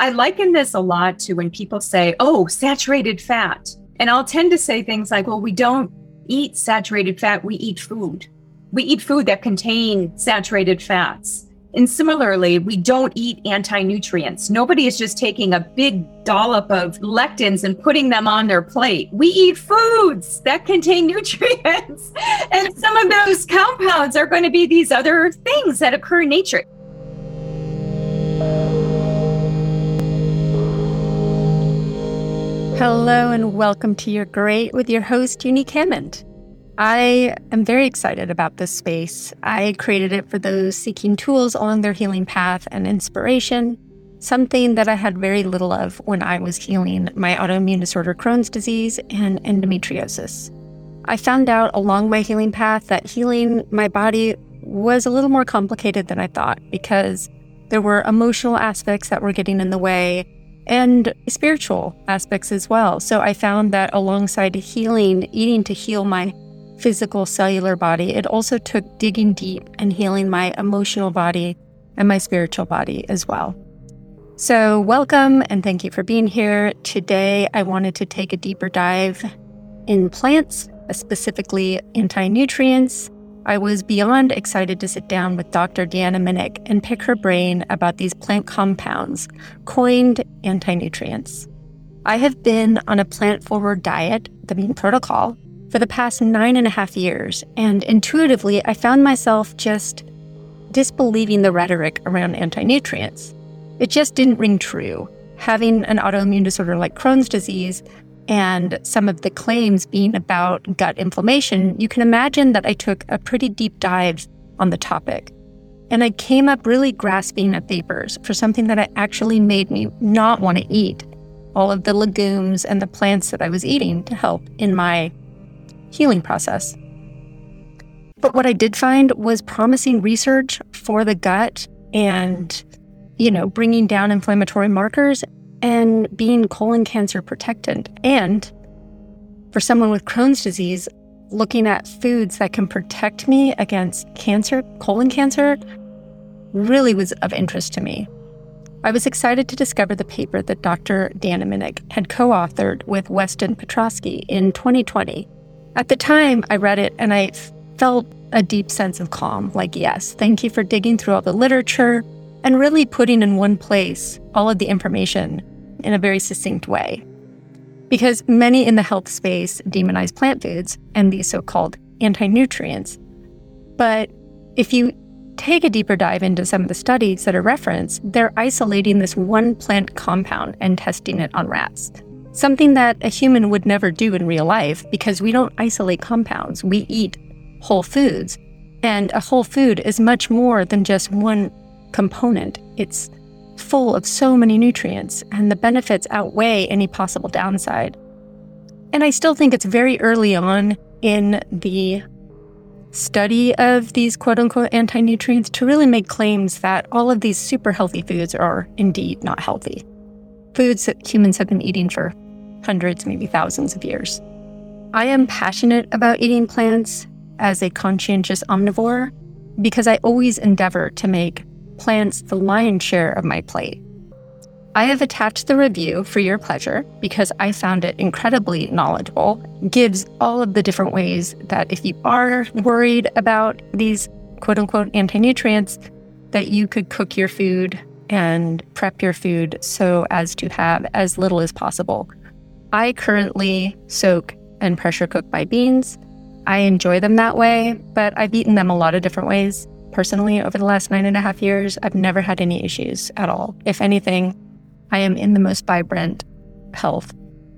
I liken this a lot to when people say, oh, saturated fat. And I'll tend to say things like, well, we don't eat saturated fat, we eat food. We eat food that contain saturated fats. And similarly, we don't eat anti nutrients. Nobody is just taking a big dollop of lectins and putting them on their plate. We eat foods that contain nutrients. and some of those compounds are going to be these other things that occur in nature. Hello, and welcome to Your Great with your host, Unique Hammond. I am very excited about this space. I created it for those seeking tools along their healing path and inspiration, something that I had very little of when I was healing my autoimmune disorder Crohn's disease and endometriosis. I found out along my healing path that healing my body was a little more complicated than I thought because there were emotional aspects that were getting in the way and spiritual aspects as well. So I found that alongside healing, eating to heal my physical cellular body, it also took digging deep and healing my emotional body and my spiritual body as well. So, welcome and thank you for being here. Today, I wanted to take a deeper dive in plants, specifically anti nutrients I was beyond excited to sit down with Dr. Deanna Minich and pick her brain about these plant compounds, coined anti nutrients. I have been on a plant forward diet, the Bean Protocol, for the past nine and a half years, and intuitively, I found myself just disbelieving the rhetoric around anti nutrients. It just didn't ring true. Having an autoimmune disorder like Crohn's disease, and some of the claims being about gut inflammation, you can imagine that I took a pretty deep dive on the topic. And I came up really grasping at vapors for something that actually made me not want to eat all of the legumes and the plants that I was eating to help in my healing process. But what I did find was promising research for the gut and, you know, bringing down inflammatory markers and being colon cancer protectant. And for someone with Crohn's disease, looking at foods that can protect me against cancer, colon cancer, really was of interest to me. I was excited to discover the paper that Dr. Deanna Minich had co authored with Weston Petroski in 2020. At the time, I read it and I felt a deep sense of calm like, yes, thank you for digging through all the literature and really putting in one place all of the information in a very succinct way. Because many in the health space demonize plant foods and these so called anti nutrients. But if you take a deeper dive into some of the studies that are referenced, they're isolating this one plant compound and testing it on rats. Something that a human would never do in real life because we don't isolate compounds. We eat whole foods. And a whole food is much more than just one component. It's full of so many nutrients, and the benefits outweigh any possible downside. And I still think it's very early on in the study of these quote unquote anti nutrients to really make claims that all of these super healthy foods are indeed not healthy. Foods that humans have been eating for hundreds, maybe thousands of years. I am passionate about eating plants as a conscientious omnivore because I always endeavor to make plants the lion's share of my plate. I have attached the review for your pleasure because I found it incredibly knowledgeable, gives all of the different ways that if you are worried about these quote unquote anti nutrients, that you could cook your food and prep your food so as to have as little as possible. I currently soak and pressure cook my beans. I enjoy them that way, but I've eaten them a lot of different ways. Personally, over the last nine and a half years, I've never had any issues at all. If anything, I am in the most vibrant health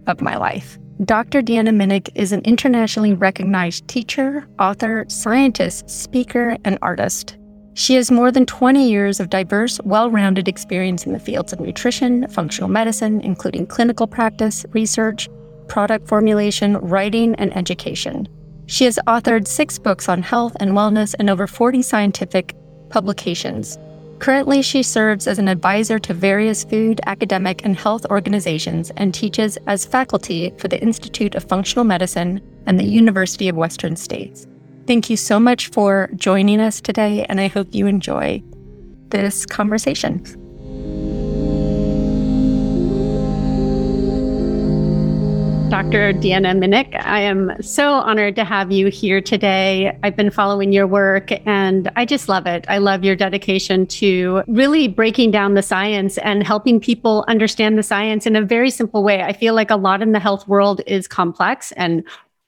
of my life. Dr. Deanna Minich is an internationally recognized teacher, author, scientist, speaker, and artist. She has more than 20 years of diverse, well rounded experience in the fields of nutrition, functional medicine, including clinical practice, research, product formulation, writing, and education. She has authored six books on health and wellness and over 40 scientific publications. Currently, she serves as an advisor to various food, academic, and health organizations and teaches as faculty for the Institute of Functional Medicine and the University of Western States. Thank you so much for joining us today, and I hope you enjoy this conversation. Dr. Deanna Minich. I am so honored to have you here today. I've been following your work and I just love it. I love your dedication to really breaking down the science and helping people understand the science in a very simple way. I feel like a lot in the health world is complex and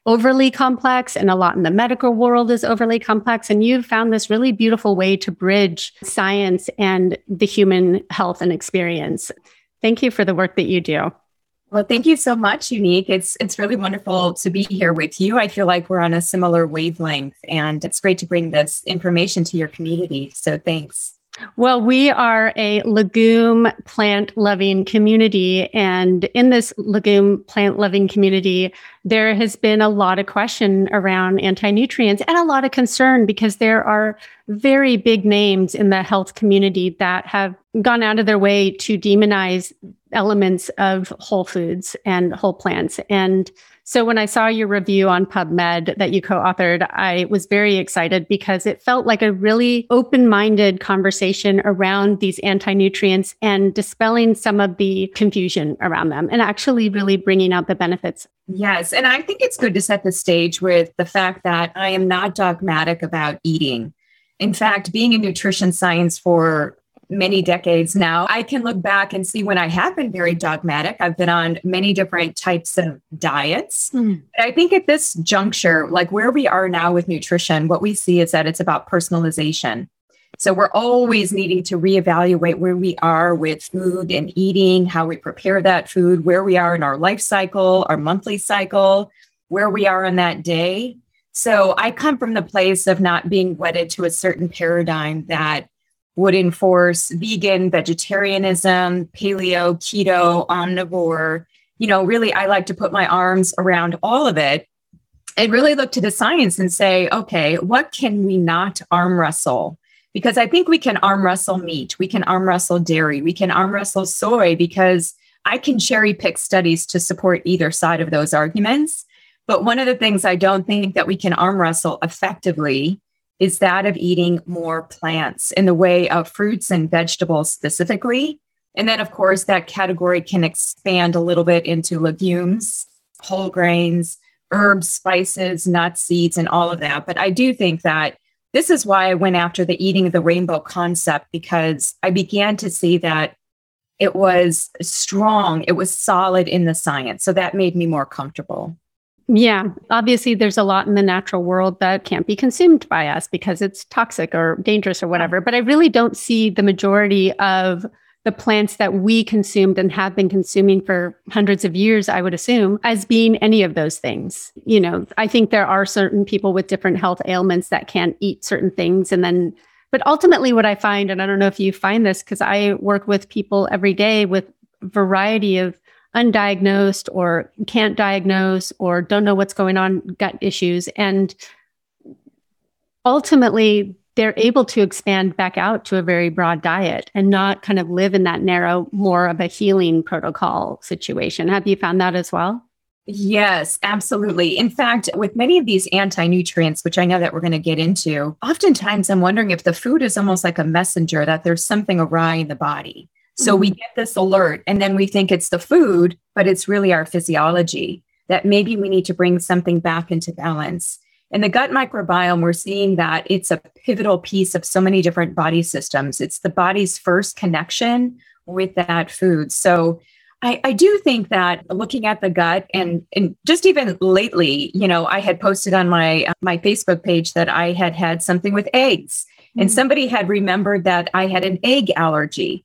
overly complex and a lot in the medical world is overly complex and you've found this really beautiful way to bridge science and the human health and experience. Thank you for the work that you do. Well, thank you so much, Unique. It's it's really wonderful to be here with you. I feel like we're on a similar wavelength and it's great to bring this information to your community. So thanks. Well, we are a legume plant loving community. And in this legume plant loving community, there has been a lot of question around anti nutrients and a lot of concern because there are very big names in the health community that have gone out of their way to demonize elements of whole foods and whole plants. And so when I saw your review on PubMed that you co-authored, I was very excited because it felt like a really open-minded conversation around these anti-nutrients and dispelling some of the confusion around them and actually really bringing out the benefits. Yes, and I think it's good to set the stage with the fact that I am not dogmatic about eating. In fact, being in nutrition science for many decades now, I can look back and see when I have been very dogmatic. I've been on many different types of diets. Mm. But I think at this juncture, like where we are now with nutrition, what we see is that it's about personalization. So we're always needing to reevaluate where we are with food and eating, how we prepare that food, where we are in our life cycle, our monthly cycle, where we are on that day. So I come from the place of not being wedded to a certain paradigm that would enforce vegan, vegetarianism, paleo, keto, omnivore. You know, really, I like to put my arms around all of it and really look to the science and say, okay, what can we not arm wrestle? Because I think we can arm wrestle meat, we can arm wrestle dairy, we can arm wrestle soy, because I can cherry pick studies to support either side of those arguments. But one of the things I don't think that we can arm wrestle effectively is that of eating more plants in the way of fruits and vegetables specifically. And then, of course, that category can expand a little bit into legumes, whole grains, herbs, spices, nuts, seeds, and all of that. But I do think that this is why I went after the eating of the rainbow concept because I began to see that it was strong, it was solid in the science. So that made me more comfortable. Yeah, obviously, there's a lot in the natural world that can't be consumed by us because it's toxic or dangerous or whatever. But I really don't see the majority of the plants that we consumed and have been consuming for hundreds of years, I would assume, as being any of those things. You know, I think there are certain people with different health ailments that can't eat certain things. And then, but ultimately, what I find, and I don't know if you find this because I work with people every day with variety of undiagnosed or can't diagnose or don't know what's going on, gut issues. And ultimately, they're able to expand back out to a very broad diet and not kind of live in that narrow, more of a healing protocol situation. Have you found that as well? Yes, absolutely. In fact, with many of these anti nutrients, which I know that we're going to get into, oftentimes I'm wondering if the food is almost like a messenger that there's something awry in the body. So we mm-hmm. get this alert and then we think it's the food, but it's really our physiology that maybe we need to bring something back into balance. In the gut microbiome, we're seeing that it's a pivotal piece of so many different body systems. It's the body's first connection with that food. So I, I, do think that looking at the gut and, and just even lately, you know, I had posted on my my Facebook page that I had had something with eggs, mm-hmm. and somebody had remembered that I had an egg allergy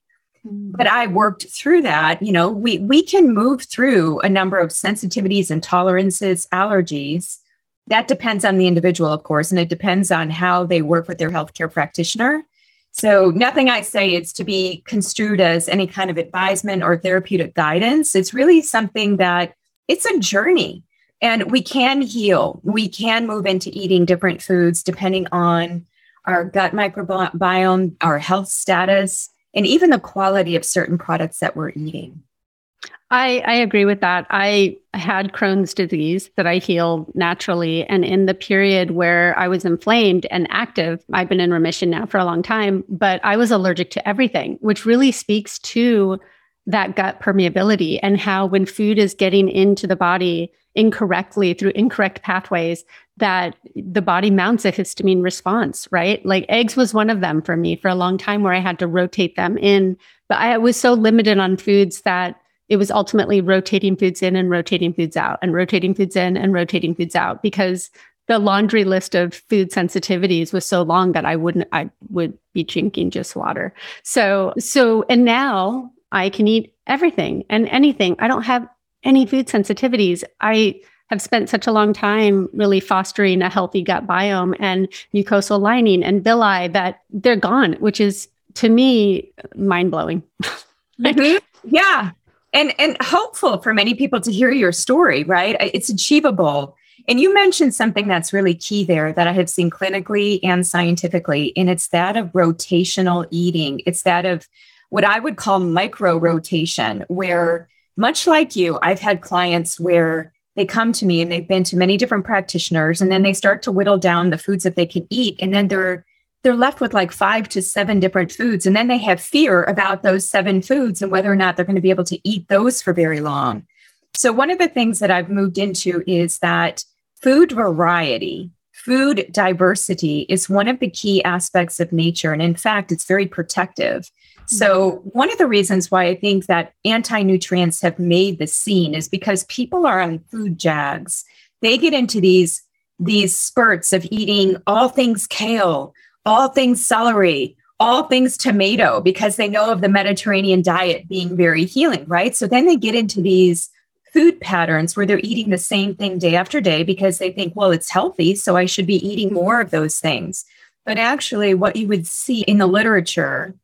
but I worked through that. You know, we we can move through a number of sensitivities and tolerances, allergies. That depends on the individual, of course, and it depends on how they work with their healthcare practitioner. So nothing I say is to be construed as any kind of advisement or therapeutic guidance. It's really something that it's a journey. And we can heal. We can move into eating different foods depending on our gut microbiome, our health status, and even the quality of certain products that we're eating. I, I agree with that. I had Crohn's disease that I healed naturally. And in the period where I was inflamed and active, I've been in remission now for a long time, but I was allergic to everything, which really speaks to that gut permeability and how when food is getting into the body incorrectly through incorrect pathways that the body mounts a histamine response right like eggs was one of them for me for a long time where i had to rotate them in but i was so limited on foods that it was ultimately rotating foods in and rotating foods out and rotating foods in and rotating foods out because the laundry list of food sensitivities was so long that I wouldn't I would be drinking just water. So so and now I can eat everything and anything. I don't have any food sensitivities. I have spent such a long time really fostering a healthy gut biome and mucosal lining and villi that they're gone, which is to me mind blowing. mm-hmm. Yeah. And and hopeful for many people to hear your story, right? It's achievable. And you mentioned something that's really key there that I have seen clinically and scientifically, and it's that of rotational eating. It's that of what I would call micro rotation, where much like you, I've had clients where they come to me and they've been to many different practitioners and then they start to whittle down the foods that they can eat and then they're they're left with like five to seven different foods and then they have fear about those seven foods and whether or not they're going to be able to eat those for very long. So one of the things that I've moved into is that food variety food diversity is one of the key aspects of nature. And in fact, it's very protective. So, mm-hmm. one of the reasons why I think that anti nutrients have made the scene is because people are on food jags. They get into these, these spurts of eating all things kale, all things celery, all things tomato, because they know of the Mediterranean diet being very healing, right? So then they get into these food patterns where they're eating the same thing day after day because they think, well, it's healthy, so I should be eating more of those things. But actually, what you would see in the literature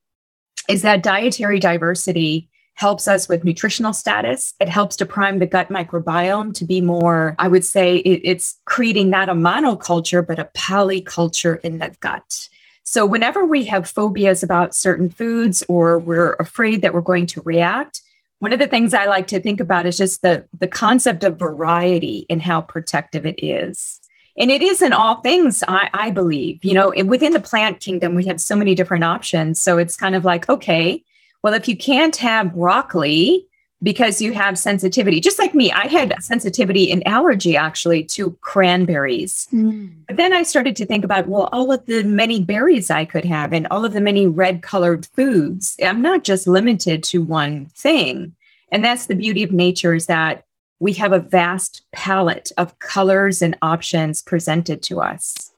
is that dietary diversity helps us with nutritional status. It helps to prime the gut microbiome to be more, I would say, it, it's creating not a monoculture, but a polyculture in the gut. So, whenever we have phobias about certain foods or we're afraid that we're going to react, one of the things I like to think about is just the, the concept of variety and how protective it is. And it is in all things, I, I believe. You know, within the plant kingdom, we have so many different options. So it's kind of like, okay, well, if you can't have broccoli, because you have sensitivity. Just like me, I had sensitivity and allergy actually to cranberries. Mm. But then I started to think about, well, all of the many berries I could have and all of the many red colored foods. I'm not just limited to one thing. And that's the beauty of nature is that we have a vast palette of colors and options presented to us.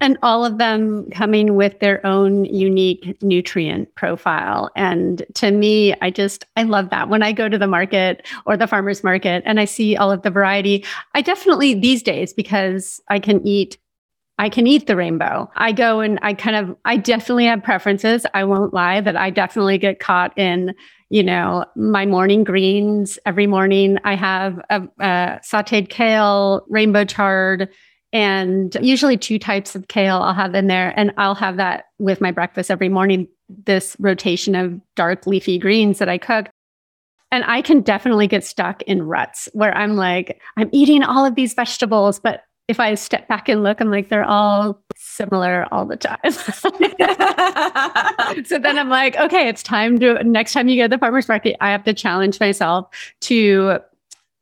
And all of them coming with their own unique nutrient profile. And to me, I just, I love that. When I go to the market or the farmer's market and I see all of the variety, I definitely these days, because I can eat I can eat the rainbow. I go and I kind of, I definitely have preferences. I won't lie that I definitely get caught in, you know, my morning greens. Every morning I have a, a sauteed kale, rainbow chard, and usually two types of kale I'll have in there. And I'll have that with my breakfast every morning, this rotation of dark leafy greens that I cook. And I can definitely get stuck in ruts where I'm like, I'm eating all of these vegetables, but if I step back and look, I'm like, they're all similar all the time. so then I'm like, okay, it's time to next time you go to the farmer's market, I have to challenge myself to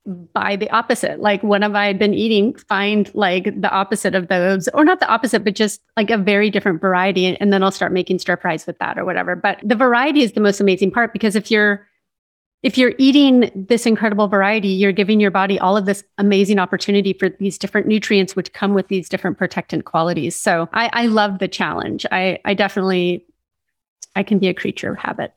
buy the opposite. Like what have I been eating? Find like the opposite of those, or not the opposite, but just like a very different variety. And then I'll start making stir fries with that or whatever. But the variety is the most amazing part because if you're if you're eating this incredible variety, you're giving your body all of this amazing opportunity for these different nutrients, which come with these different protectant qualities. So I, I love the challenge. I, I definitely, I can be a creature of habit.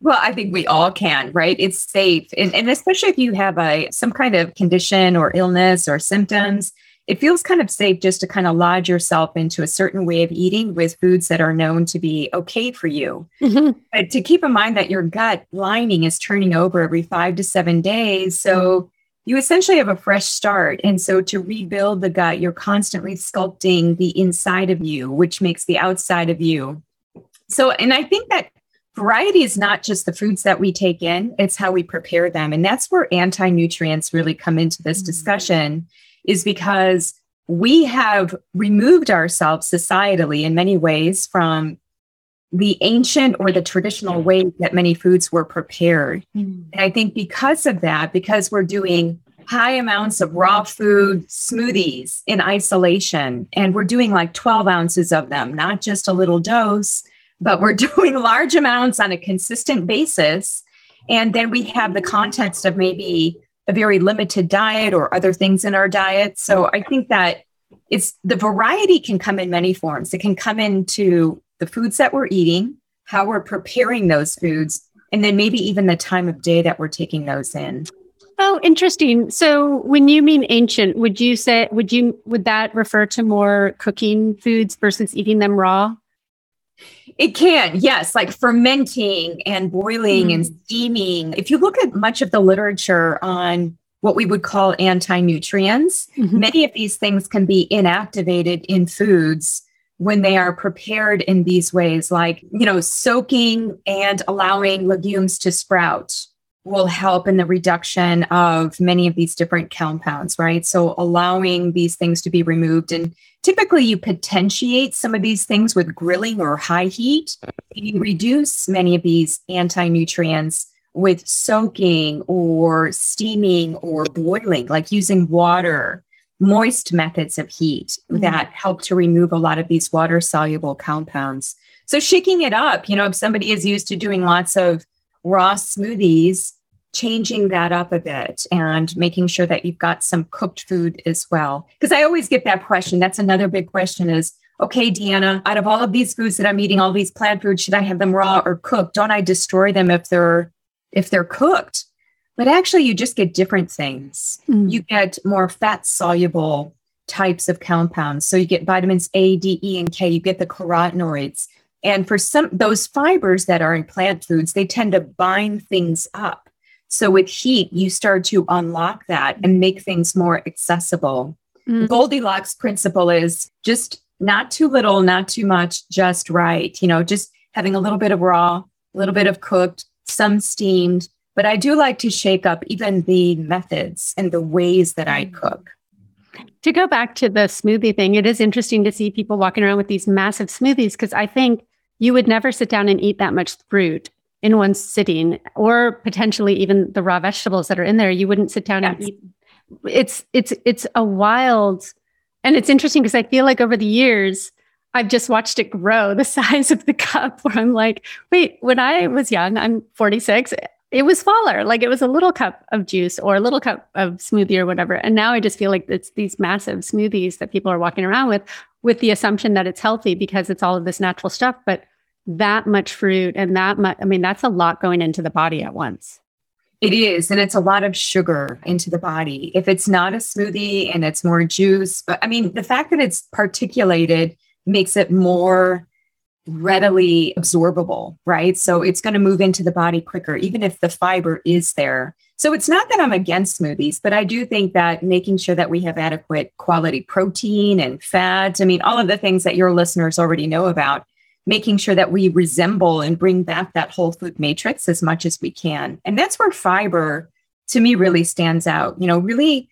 Well, I think we all can, right? It's safe. And, and especially if you have a some kind of condition or illness or symptoms, it feels kind of safe just to kind of lodge yourself into a certain way of eating with foods that are known to be okay for you. Mm-hmm. But to keep in mind that your gut lining is turning over every five to seven days. So you essentially have a fresh start. And so to rebuild the gut, you're constantly sculpting the inside of you, which makes the outside of you. So, and I think that variety is not just the foods that we take in, it's how we prepare them. And that's where anti nutrients really come into this mm-hmm. discussion, is because we have removed ourselves societally in many ways from the ancient or the traditional way that many foods were prepared. Mm. And I think because of that, because we're doing high amounts of raw food smoothies in isolation, and we're doing like 12 ounces of them, not just a little dose, but we're doing large amounts on a consistent basis. And then we have the context of maybe a very limited diet or other things in our diet. So mm-hmm. I think that it's the variety can come in many forms. It can come into the foods that we're eating, how we're preparing those foods, and then maybe even the time of day that we're taking those in. Oh, interesting. So when you mean ancient, would you say would you would that refer to more cooking foods versus eating them raw? It can, yes, like fermenting and boiling mm. and steaming. If you look at much of the literature on what we would call anti nutrients, mm-hmm. many of these things can be inactivated in foods when they are prepared in these ways, like, you know, soaking and allowing legumes to sprout will help in the reduction of many of these different compounds, right? So allowing these things to be removed. And typically you potentiate some of these things with grilling or high heat. You reduce many of these anti nutrients with soaking or steaming or boiling, like using water moist methods of heat mm-hmm. that help to remove a lot of these water soluble compounds. So, shaking it up, you know, if somebody is used to doing lots of raw smoothies, changing that up a bit and making sure that you've got some cooked food as well. Because I always get that question. That's another big question is, okay, Deanna, out of all of these foods that I'm eating, all these plant foods, should I have them raw or cooked? Don't I destroy them if they're if they're cooked? But actually, you just get different things. Mm. You get more fat soluble types of compounds. So you get vitamins A, D, E, and K. You get the carotenoids. And for some, those fibers that are in plant foods, they tend to bind things up. So with heat, you start to unlock that and make things more accessible. Mm. Goldilocks principle is just not too little, not too much, just right. You know, just having a little bit of raw, a little bit of cooked, some steamed, but I do like to shake up even the methods and the ways that I cook. To go back to the smoothie thing, it is interesting to see people walking around with these massive smoothies because I think you would never sit down and eat that much fruit in one sitting or potentially even the raw vegetables that are in there you wouldn't sit down yes. and eat it's it's it's a wild and it's interesting because i feel like over the years i've just watched it grow the size of the cup where i'm like wait when i was young i'm 46 it was smaller. Like it was a little cup of juice or a little cup of smoothie or whatever. And now I just feel like it's these massive smoothies that people are walking around with, with the assumption that it's healthy because it's all of this natural stuff. But that much fruit and that much, I mean, that's a lot going into the body at once. It is. And it's a lot of sugar into the body. If it's not a smoothie and it's more juice, but I mean, the fact that it's particulated makes it more readily absorbable, right? So it's going to move into the body quicker, even if the fiber is there. So it's not that I'm against smoothies, but I do think that making sure that we have adequate quality protein and fat, I mean, all of the things that your listeners already know about, making sure that we resemble and bring back that whole food matrix as much as we can. And that's where fiber to me really stands out. You know, really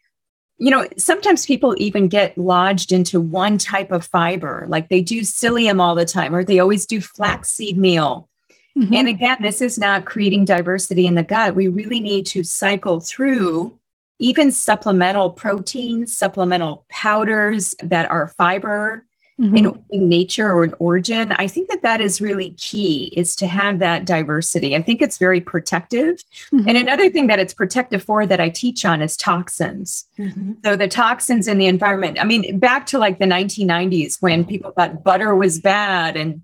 you know, sometimes people even get lodged into one type of fiber, like they do psyllium all the time, or they always do flaxseed meal. Mm-hmm. And again, this is not creating diversity in the gut. We really need to cycle through even supplemental proteins, supplemental powders that are fiber mm-hmm. in, in, nature or in origin i think that that is really key is to have that diversity i think it's very protective mm-hmm. and another thing that it's protective for that i teach on is toxins mm-hmm. so the toxins in the environment i mean back to like the 1990s when people thought butter was bad and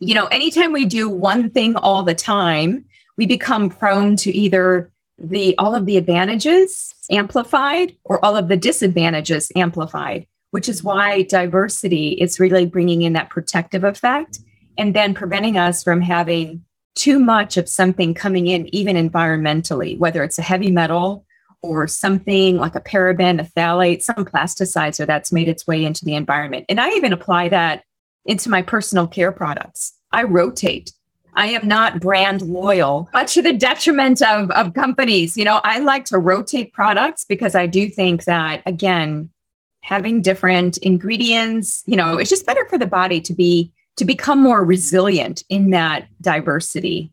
you know anytime we do one thing all the time we become prone to either the all of the advantages amplified or all of the disadvantages amplified which is why diversity is really bringing in that protective effect and then preventing us from having too much of something coming in, even environmentally, whether it's a heavy metal or something like a paraben, a phthalate, some plasticizer that's made its way into the environment. And I even apply that into my personal care products. I rotate. I am not brand loyal, but to the detriment of, of companies. You know, I like to rotate products because I do think that, again, having different ingredients, you know, it's just better for the body to be to become more resilient in that diversity.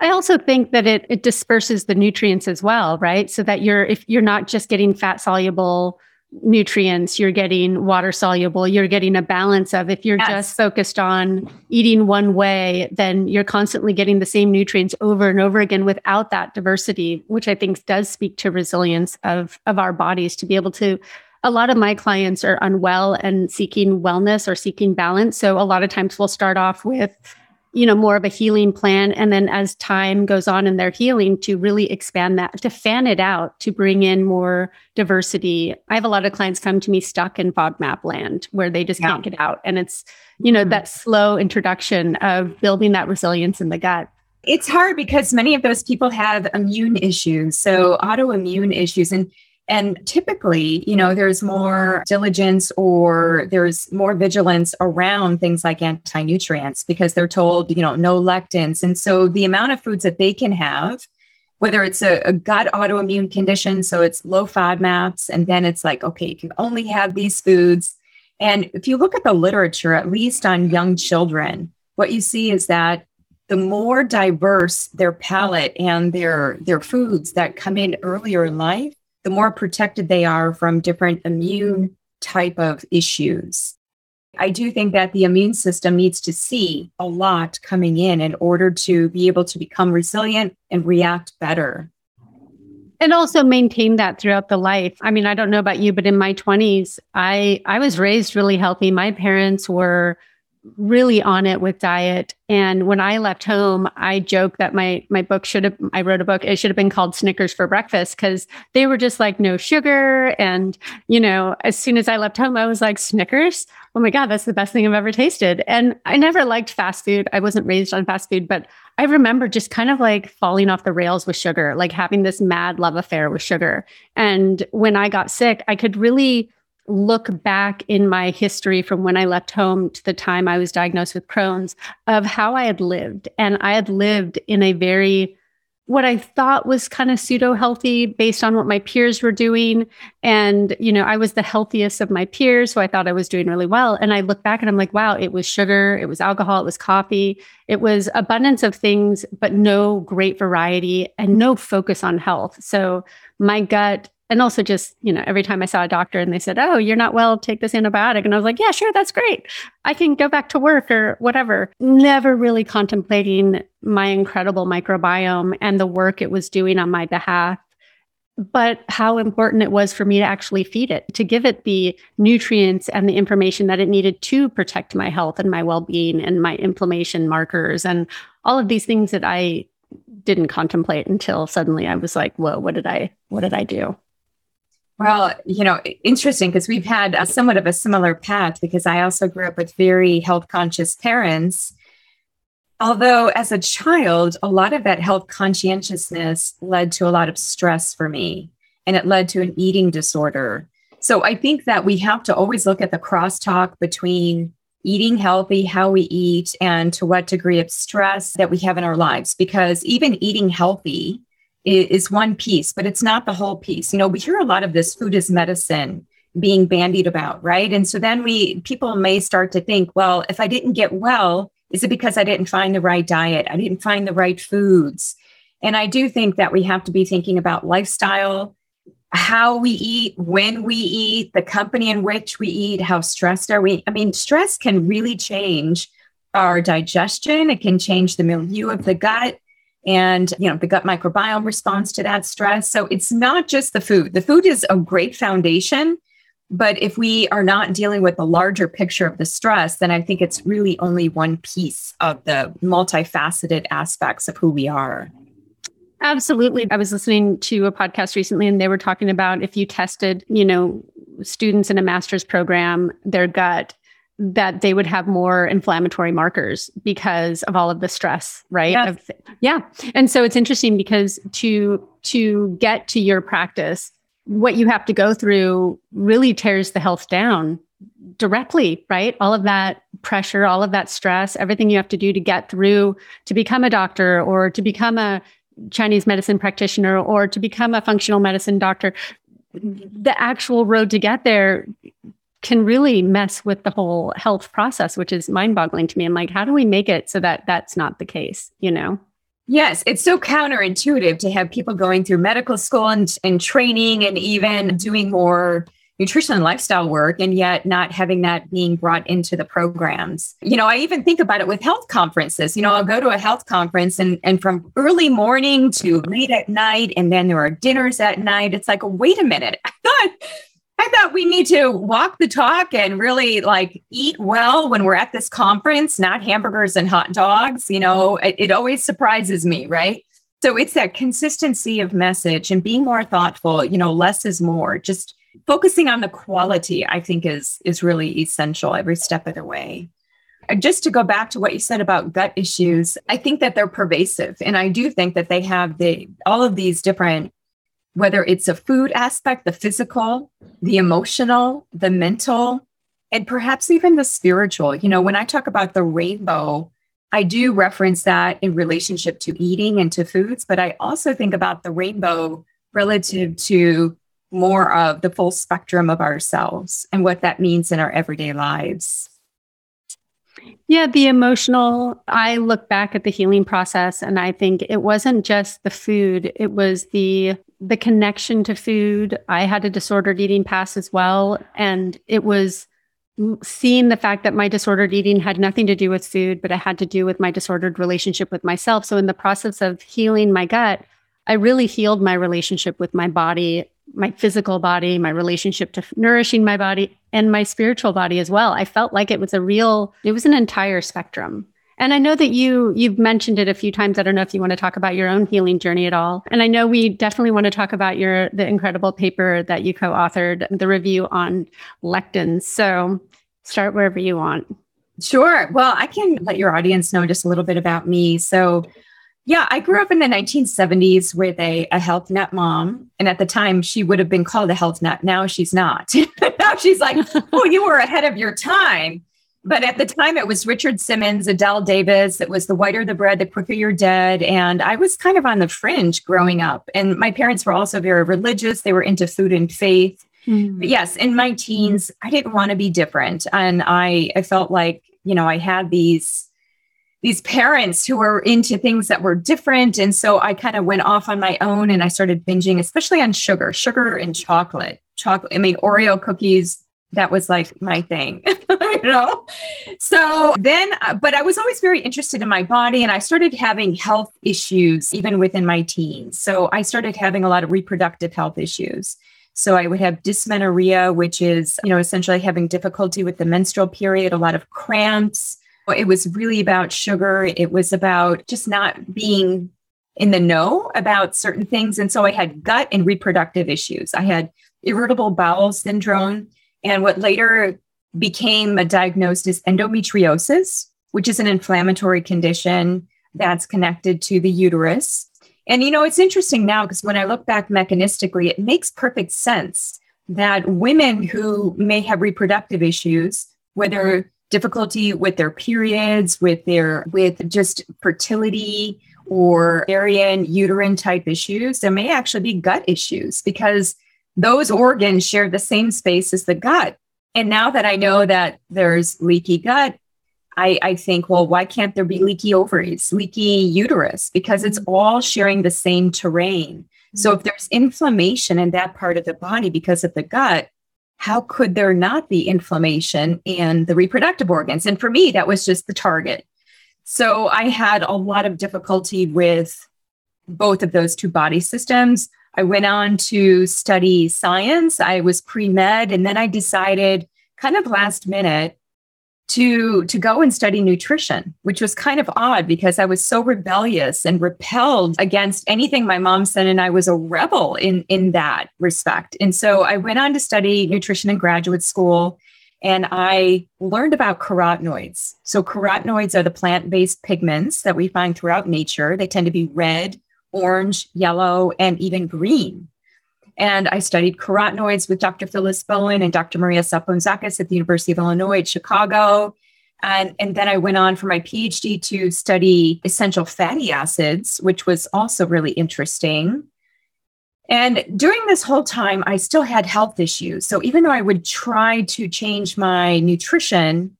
I also think that it it disperses the nutrients as well, right? So that you're if you're not just getting fat soluble nutrients, you're getting water soluble, you're getting a balance of if you're yes. just focused on eating one way, then you're constantly getting the same nutrients over and over again without that diversity, which I think does speak to resilience of of our bodies to be able to a lot of my clients are unwell and seeking wellness or seeking balance. So a lot of times we'll start off with you know more of a healing plan. And then as time goes on in their healing to really expand that to fan it out to bring in more diversity. I have a lot of clients come to me stuck in fodmap land where they just yeah. can't get out. And it's you know mm-hmm. that slow introduction of building that resilience in the gut. It's hard because many of those people have immune issues. So autoimmune issues. And and typically, you know, there's more diligence or there's more vigilance around things like anti nutrients because they're told, you know, no lectins. And so the amount of foods that they can have, whether it's a, a gut autoimmune condition, so it's low FODMAPs, and then it's like, okay, you can only have these foods. And if you look at the literature, at least on young children, what you see is that the more diverse their palate and their their foods that come in earlier in life, the more protected they are from different immune type of issues. I do think that the immune system needs to see a lot coming in in order to be able to become resilient and react better. And also maintain that throughout the life. I mean, I don't know about you, but in my 20s, I I was raised really healthy. My parents were really on it with diet. And when I left home, I joke that my my book should have I wrote a book, it should have been called Snickers for breakfast because they were just like no sugar. And, you know, as soon as I left home, I was like, Snickers? Oh my God, that's the best thing I've ever tasted. And I never liked fast food. I wasn't raised on fast food, but I remember just kind of like falling off the rails with sugar, like having this mad love affair with sugar. And when I got sick, I could really look back in my history from when I left home to the time I was diagnosed with Crohn's of how I had lived. And I had lived in a very, what I thought was kind of pseudo healthy based on what my peers were doing. And, you know, I was the healthiest of my peers. So I thought I was doing really well. And I look back and I'm like, wow, it was sugar, it was alcohol, it was coffee, it was abundance of things, but no great variety and no focus on health. So my gut and also just you know every time i saw a doctor and they said oh you're not well take this antibiotic. And i was like yeah sure that's great. I can go back to work or whatever. Never really contemplating my incredible microbiome and the work it was doing on my behalf but how important it was for me to actually feed it to give it the nutrients and the information that it needed to protect my health and my well-being and my inflammation markers and all of these things that i didn't contemplate until suddenly i was like whoa what did i what did i do well, you know, interesting because we've had a, somewhat of a similar path because I also grew up with very health conscious parents. Although, as a child, a lot of that health conscientiousness led to a lot of stress for me and it led to an eating disorder. So, I think that we have to always look at the crosstalk between eating healthy, how we eat, and to what degree of stress that we have in our lives. Because even eating healthy is one piece, but it's not the whole piece. You know, we hear a lot of this food is medicine being bandied about, right? And so then we people may start to think, well, if I didn't get well, is it because I didn't find the right diet? I didn't find the right foods. And I do think that we have to be thinking about lifestyle, how we eat, when we eat, the company in which we eat, how stressed are we? I mean, stress can really change our digestion, it can change the milieu of the gut and you know the gut microbiome responds to that stress. So it's not just the food. The food is a great foundation but if we are not dealing with the larger picture of the stress then i think it's really only one piece of the multifaceted aspects of who we are. Absolutely. I was listening to a podcast recently and they were talking about if you tested you know students in a master's program their gut that they would have more inflammatory markers because of all of the stress right? Yes. of, yeah. And so it's interesting because to to get to your practice what you have to go through really tears the health down directly right? All of that pressure all of that stress everything you have to do to get through to become a doctor or to become a chinese medicine practitioner or to become a functional medicine doctor the actual road to get there can really mess with the whole health process, which is mind boggling to me. I'm like, how do we make it so that that's not the case, you know? Yes, it's so counterintuitive to have people going through medical school and, and training and even doing more nutrition and lifestyle work and yet not having that being brought into the programs. You know, I even think about it with health conferences. You know, I'll go to a health conference and and from early morning to late at night and then there are dinners at night. It's like, wait a minute. I thought I thought we need to walk the talk and really like eat well when we're at this conference, not hamburgers and hot dogs. You know, it, it always surprises me, right? So it's that consistency of message and being more thoughtful, you know, less is more. Just focusing on the quality, I think is is really essential every step of the way. Just to go back to what you said about gut issues, I think that they're pervasive. And I do think that they have the all of these different whether it's a food aspect, the physical, the emotional, the mental, and perhaps even the spiritual. You know, when I talk about the rainbow, I do reference that in relationship to eating and to foods, but I also think about the rainbow relative to more of the full spectrum of ourselves and what that means in our everyday lives. Yeah, the emotional. I look back at the healing process and I think it wasn't just the food, it was the the connection to food. I had a disordered eating past as well and it was seeing the fact that my disordered eating had nothing to do with food, but it had to do with my disordered relationship with myself. So in the process of healing my gut, I really healed my relationship with my body my physical body, my relationship to nourishing my body, and my spiritual body as well. I felt like it was a real, it was an entire spectrum. And I know that you you've mentioned it a few times. I don't know if you want to talk about your own healing journey at all. And I know we definitely want to talk about your the incredible paper that you co-authored, the review on lectins. So start wherever you want. Sure. Well, I can let your audience know just a little bit about me. So yeah, I grew up in the 1970s with a, a health nut mom. And at the time, she would have been called a health nut. Now she's not. now she's like, oh, you were ahead of your time. But at the time, it was Richard Simmons, Adelle Davis. It was The Whiter the Bread, The Quicker You're Dead. And I was kind of on the fringe growing up. And my parents were also very religious, they were into food and faith. Mm. But yes, in my teens, I didn't want to be different. And I, I felt like, you know, I had these these parents who were into things that were different. And so I kind of went off on my own and I started binging, especially on sugar, sugar and chocolate. Chocolate, I mean, Oreo cookies, that was like my thing, you know? So then, uh, but I was always very interested in my body and I started having health issues even within my teens. So I started having a lot of reproductive health issues. So I would have dysmenorrhea, which is, you know, essentially having difficulty with the menstrual period, a lot of cramps, it was really about sugar. It was about just not being in the know about certain things. And so I had gut and reproductive issues. I had irritable bowel syndrome. And what later became a diagnosed as endometriosis, which is an inflammatory condition that's connected to the uterus. And you know, it's interesting now because when I look back mechanistically, it makes perfect sense that women who may have reproductive issues, whether difficulty with their periods, with their with just fertility or ovarian uterine type issues, there may actually be gut issues because those organs share the same space as the gut. And now that I know that there's leaky gut, I, I think, well, why can't there be leaky ovaries, leaky uterus? Because it's mm-hmm. all sharing the same terrain. So mm-hmm. if there's inflammation in that part of the body because of the gut, how could there not be inflammation in the reproductive organs? And for me, that was just the target. So I had a lot of difficulty with both of those two body systems. I went on to study science. I was pre med, and then I decided, kind of last minute, to to go and study nutrition which was kind of odd because i was so rebellious and repelled against anything my mom said and i was a rebel in in that respect. And so i went on to study nutrition in graduate school and i learned about carotenoids. So carotenoids are the plant-based pigments that we find throughout nature. They tend to be red orange yellow and even green and I studied carotenoids with Dr. Phyllis Bowen and Dr. Maria Sapuntzakis at the University of Illinois at Chicago. And, and then I went on for my PhD to study essential fatty acids, which was also really interesting. And during this whole time, I still had health issues. So even though I would try to change my nutrition,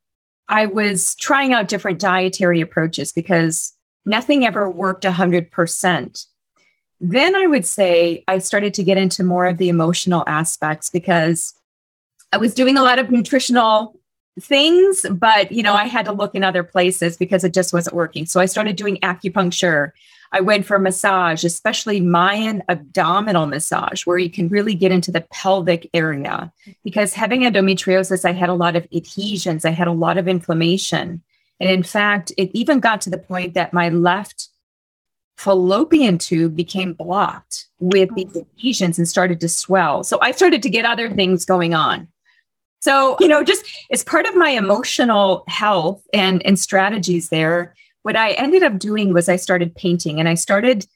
I was trying out different dietary approaches because nothing ever worked 100%. Then I would say I started to get into more of the emotional aspects because I was doing a lot of nutritional things, but you know, I had to look in other places because it just wasn't working. So I started doing acupuncture. I went for massage, especially Mayan abdominal massage, where you can really get into the pelvic area. Because having endometriosis, I had a lot of adhesions, I had a lot of inflammation. And in fact, it even got to the point that my left fallopian tube became blocked with these oh. adhesions and started to swell. So I started to get other things going on. So, you know, just as part of my emotional health and, and strategies there, what I ended up doing was I started painting and I started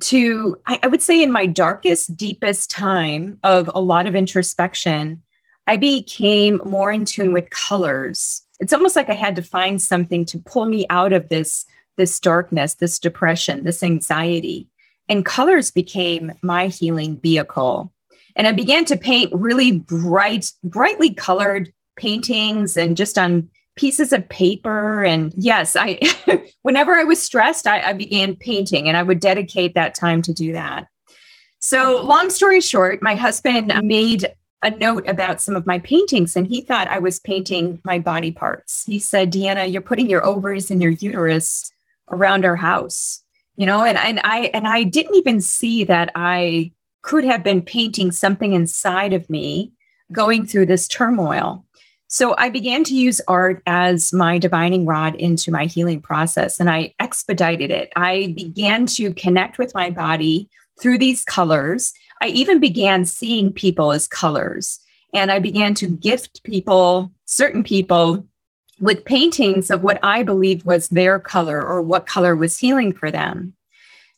to, I, I would say, in my darkest, deepest time of a lot of introspection, I became more in tune with colors. It's almost like I had to find something to pull me out of this this darkness, this depression, this anxiety. And colors became my healing vehicle. And I began to paint really bright, brightly colored paintings and just on pieces of paper. And yes, I whenever I was stressed, I, I began painting and I would dedicate that time to do that. So, long story short, my husband made a note about some of my paintings and he thought I was painting my body parts. He said, Deanna, you're putting your ovaries and your uterus around our house you know and, and i and i didn't even see that i could have been painting something inside of me going through this turmoil. So i began to use art as my divining rod into my healing process and i expedited it. I began to connect with my body through these colors. I even began seeing people as colors and i began to gift people certain people with paintings of what I believed was their color or what color was healing for them.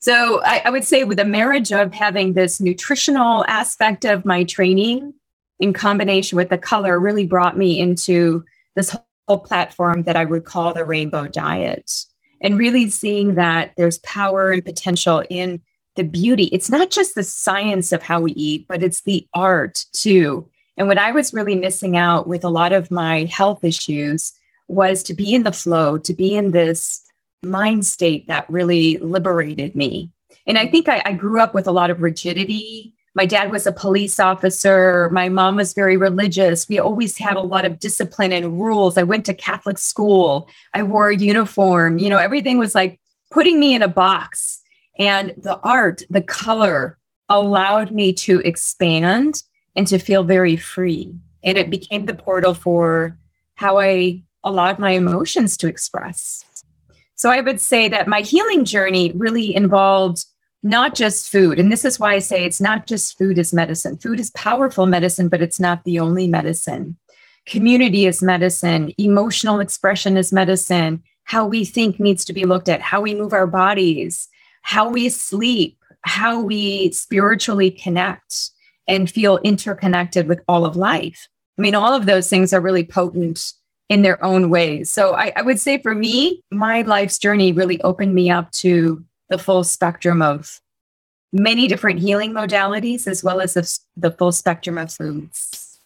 So I, I, would say with a marriage of having this nutritional aspect of my training in combination with the color really brought me into this whole platform that I would call the rainbow diet and really seeing that there's power and potential in the beauty. It's not just the science of how we eat, but it's the art too. And what I was really missing out with a lot of my health issues was to be in the flow, to be in this mind state that really liberated me. And I think I, I, grew up with a lot of rigidity. My dad was a police officer. My mom was very religious. We always had a lot of discipline and rules. I went to Catholic school. I wore a uniform. You know, everything was like putting me in a box. And the art, the color allowed me to expand and to feel very free. And it became the portal for how I allowed my emotions to express. So I would say that my healing journey really involved not just food. And this is why I say it's not just food is medicine. Food is powerful medicine, but it's not the only medicine. Community is medicine, emotional expression is medicine. How we think needs to be looked at, how we move our bodies, how we sleep, how we spiritually connect and feel interconnected with all of life. I mean, all of those things are really potent in their own ways. So I, I, would say for me, my life's journey really opened me up to the full spectrum of many different healing modalities, as well as the, the full spectrum of foods.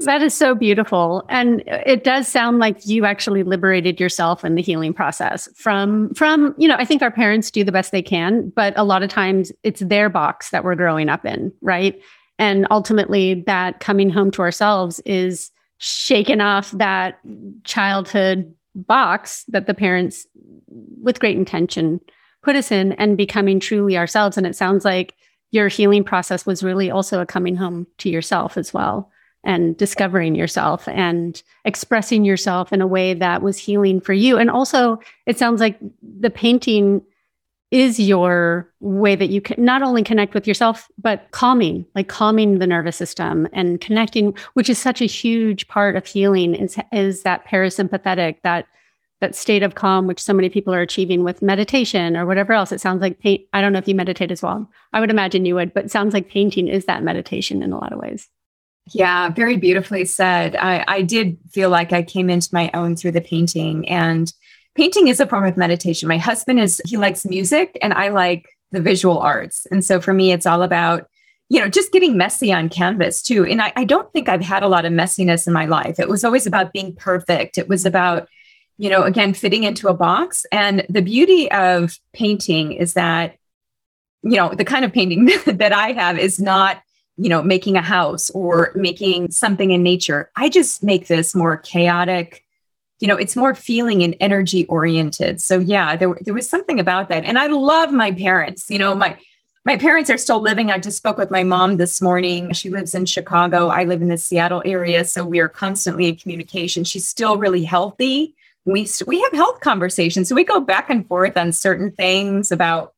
That is so beautiful. And it does sound like you actually liberated yourself in the healing process from from, you know, I think our parents do the best they can, but a lot of times it's their box that we're growing up in, right? And ultimately that coming home to ourselves is shaken off that childhood box that the parents, with great intention, put us in and becoming truly ourselves. And it sounds like your healing process was really also a coming home to yourself as well and discovering yourself and expressing yourself in a way that was healing for you. And also, it sounds like the painting is your way that you can not only connect with yourself, but calming, like calming the nervous system and connecting, which is such a huge part of healing is, is that parasympathetic, that that state of calm, which so many people are achieving with meditation or whatever else. It sounds like paint. I don't know if you meditate as well. I would imagine you would, but sounds like painting is that meditation in a lot of ways. Yeah, very beautifully said. I, I did feel like I came into my own through the painting and painting is a form of meditation. My husband is, he likes music and I like the visual arts. And so for me, it's all about, you know, just getting messy on canvas too. And I, I don't think I've had a lot of messiness in my life. It was always about being perfect. It was about, you know, again, fitting into a box. And the beauty of painting is that, you know, the kind of painting that I have is not, you know, making a house or making something in nature. I just make this more chaotic, you know, it's more feeling and energy oriented. So yeah, there, there was something about that. And I love my parents. You know, my my parents are still living. I just spoke with my mom this morning. She lives in Chicago. I live in the Seattle area, so we are constantly in communication. She's still really healthy. We we have health conversations. So we go back and forth on certain things about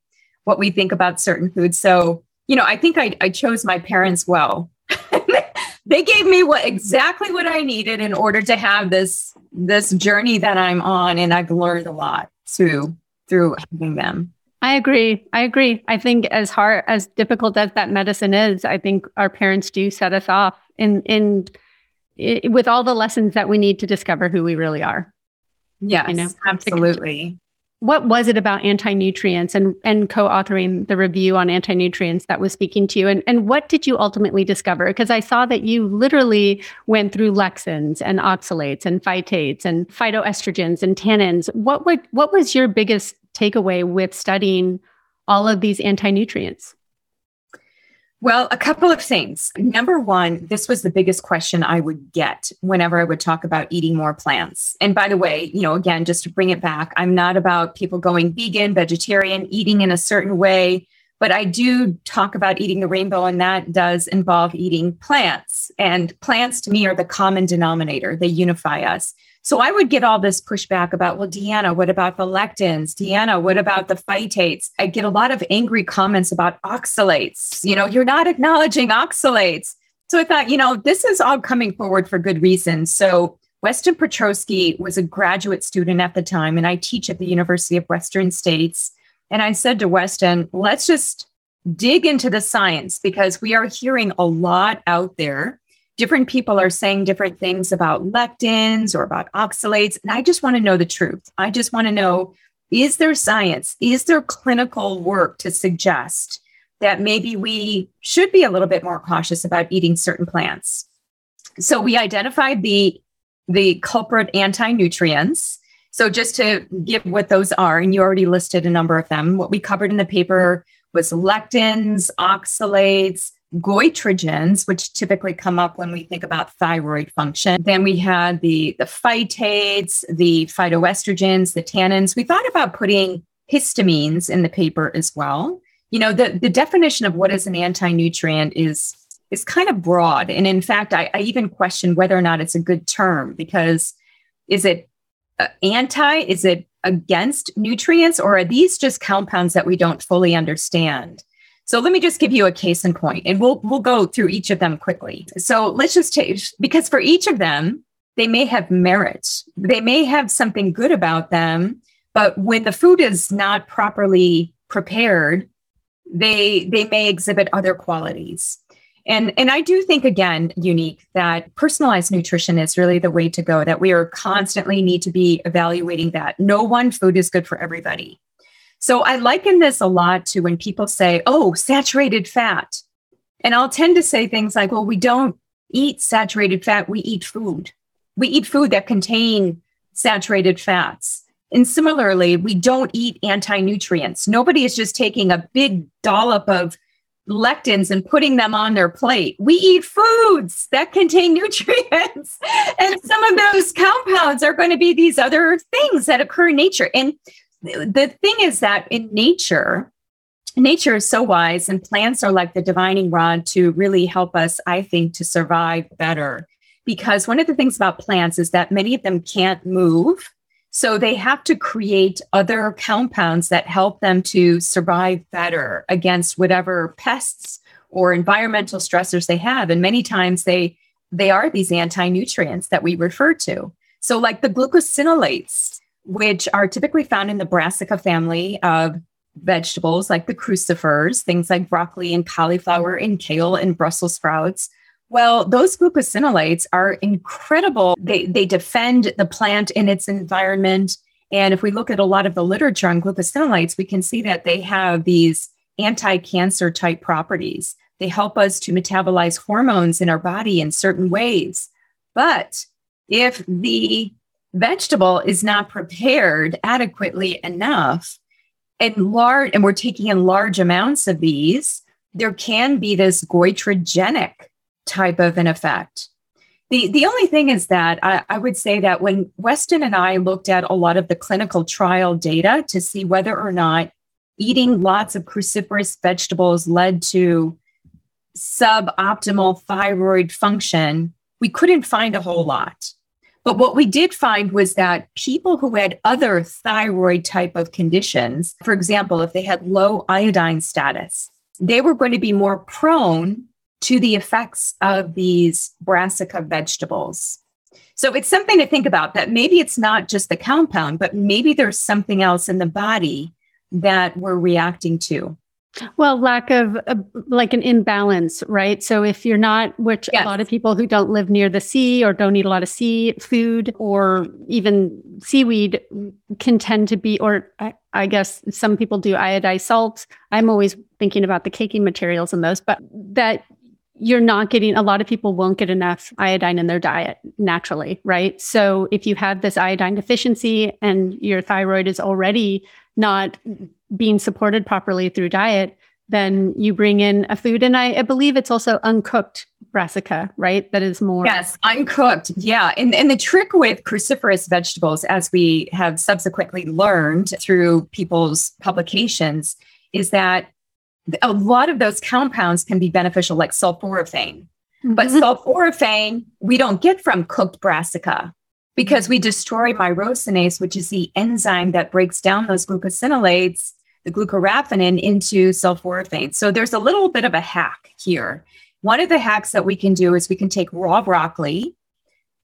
what we think about certain foods. So, you know, I think I, I chose my parents well. they gave me what exactly what I needed in order to have this this journey that I'm on, and I've learned a lot too through having them. I agree. I agree. I think as hard as difficult as that medicine is, I think our parents do set us off in in, in with all the lessons that we need to discover who we really are. Yes, you know? absolutely what was it about anti-nutrients and and co-authoring the review on anti-nutrients that was speaking to you? And and what did you ultimately discover? Because i saw that you literally went through lectins and oxalates and phytates and phytoestrogens and tannins. What would what was your biggest takeaway with studying all of these anti-nutrients well, a couple of things. Number one, this was the biggest question I would get whenever I would talk about eating more plants. And by the way, you know, again, just to bring it back, I'm not about people going vegan, vegetarian, eating in a certain way, but I do talk about eating the rainbow, and that does involve eating plants. And plants to me are the common denominator, they unify us. So I would get all this pushback about, well, Deanna, what about the lectins? Deanna, what about the phytates? I get a lot of angry comments about oxalates. You know, you're not acknowledging oxalates. So I thought, you know, this is all coming forward for good reason. So Weston Petroski was a graduate student at the time, and I teach at the University of Western States. And I said to Weston, let's just dig into the science because we are hearing a lot out there different people are saying different things about lectins or about oxalates. And I just want to know the truth. I just want to know is there science? Is there clinical work to suggest that maybe we should be a little bit more cautious about eating certain plants? So we identified the, the culprit anti nutrients. So just to give what those are, and you already listed a number of them, what we covered in the paper was lectins, oxalates, goitrogens, which typically come up when we think about thyroid function. Then we had the, the phytates, the phytoestrogens, the tannins. We thought about putting histamines in the paper as well. You know, the, the definition of what is an anti-nutrient is is kind of broad. And in fact, I, I even question whether or not it's a good term because is it uh, anti? Is it against nutrients? Or are these just compounds that we don't fully understand? So let me just give you a case in point, and we'll we'll go through each of them quickly. So let's just take because for each of them, they may have merit. They may have something good about them, but when the food is not properly prepared, they they may exhibit other qualities. And and I do think again, unique that personalized nutrition is really the way to go. That we are constantly need to be evaluating that. No one food is good for everybody. So I liken this a lot to when people say, oh, saturated fat. And I'll tend to say things like, well, we don't eat saturated fat, we eat food. We eat food that contain saturated fats. And similarly, we don't eat anti nutrients. Nobody is just taking a big dollop of lectins and putting them on their plate. We eat foods that contain nutrients. and some of those compounds are going to be these other things that occur in nature. And the thing is that in nature, nature is so wise and plants are like the divining rod to really help us, I think, to survive better. Because one of the things about plants is that many of them can't move. So they have to create other compounds that help them to survive better against whatever pests or environmental stressors they have. And many times they they are these anti-nutrients that we refer to. So like the glucosinolates, which are typically found in the brassica family of vegetables like the crucifers, things like broccoli and cauliflower and kale and Brussels sprouts. Well, those glucosinolates are incredible. They, they defend the plant in its environment. And if we look at a lot of the literature on glucosinolates, we can see that they have these anti cancer type properties. They help us to metabolize hormones in our body in certain ways. But if the vegetable is not prepared adequately enough and large, and we're taking in large amounts of these, there can be this goitrogenic type of an effect. The, the only thing is that I, I, would say that when Weston and I looked at a lot of the clinical trial data to see whether or not eating lots of cruciferous vegetables led to suboptimal thyroid function, we couldn't find a whole lot. But what we did find was that people who had other thyroid type of conditions, for example, if they had low iodine status, they were going to be more prone to the effects of these brassica vegetables. So it's something to think about that maybe it's not just the compound, but maybe there's something else in the body that we're reacting to. Well, lack of uh, like an imbalance, right? So if you're not, which yes. a lot of people who don't live near the sea or don't eat a lot of sea food or even seaweed can tend to be, or I, I guess some people do iodized salts. I'm always thinking about the caking materials in those, but that you're not getting a lot of people won't get enough iodine in their diet naturally, right? So if you have this iodine deficiency and your thyroid is already not being supported properly through diet, then you bring in a food. And I, I, believe it's also uncooked brassica, right? That is more. Yes, uncooked. Yeah. And, and the trick with cruciferous vegetables, as we have subsequently learned through people's publications, is that a lot of those compounds can be beneficial, like sulforaphane. Mm-hmm. But sulforaphane, we don't get from cooked brassica because we destroy myrosinase, which is the enzyme that breaks down those glucosinolates, the glucoraphanin, into sulforaphane. So there's a little bit of a hack here. One of the hacks that we can do is we can take raw broccoli,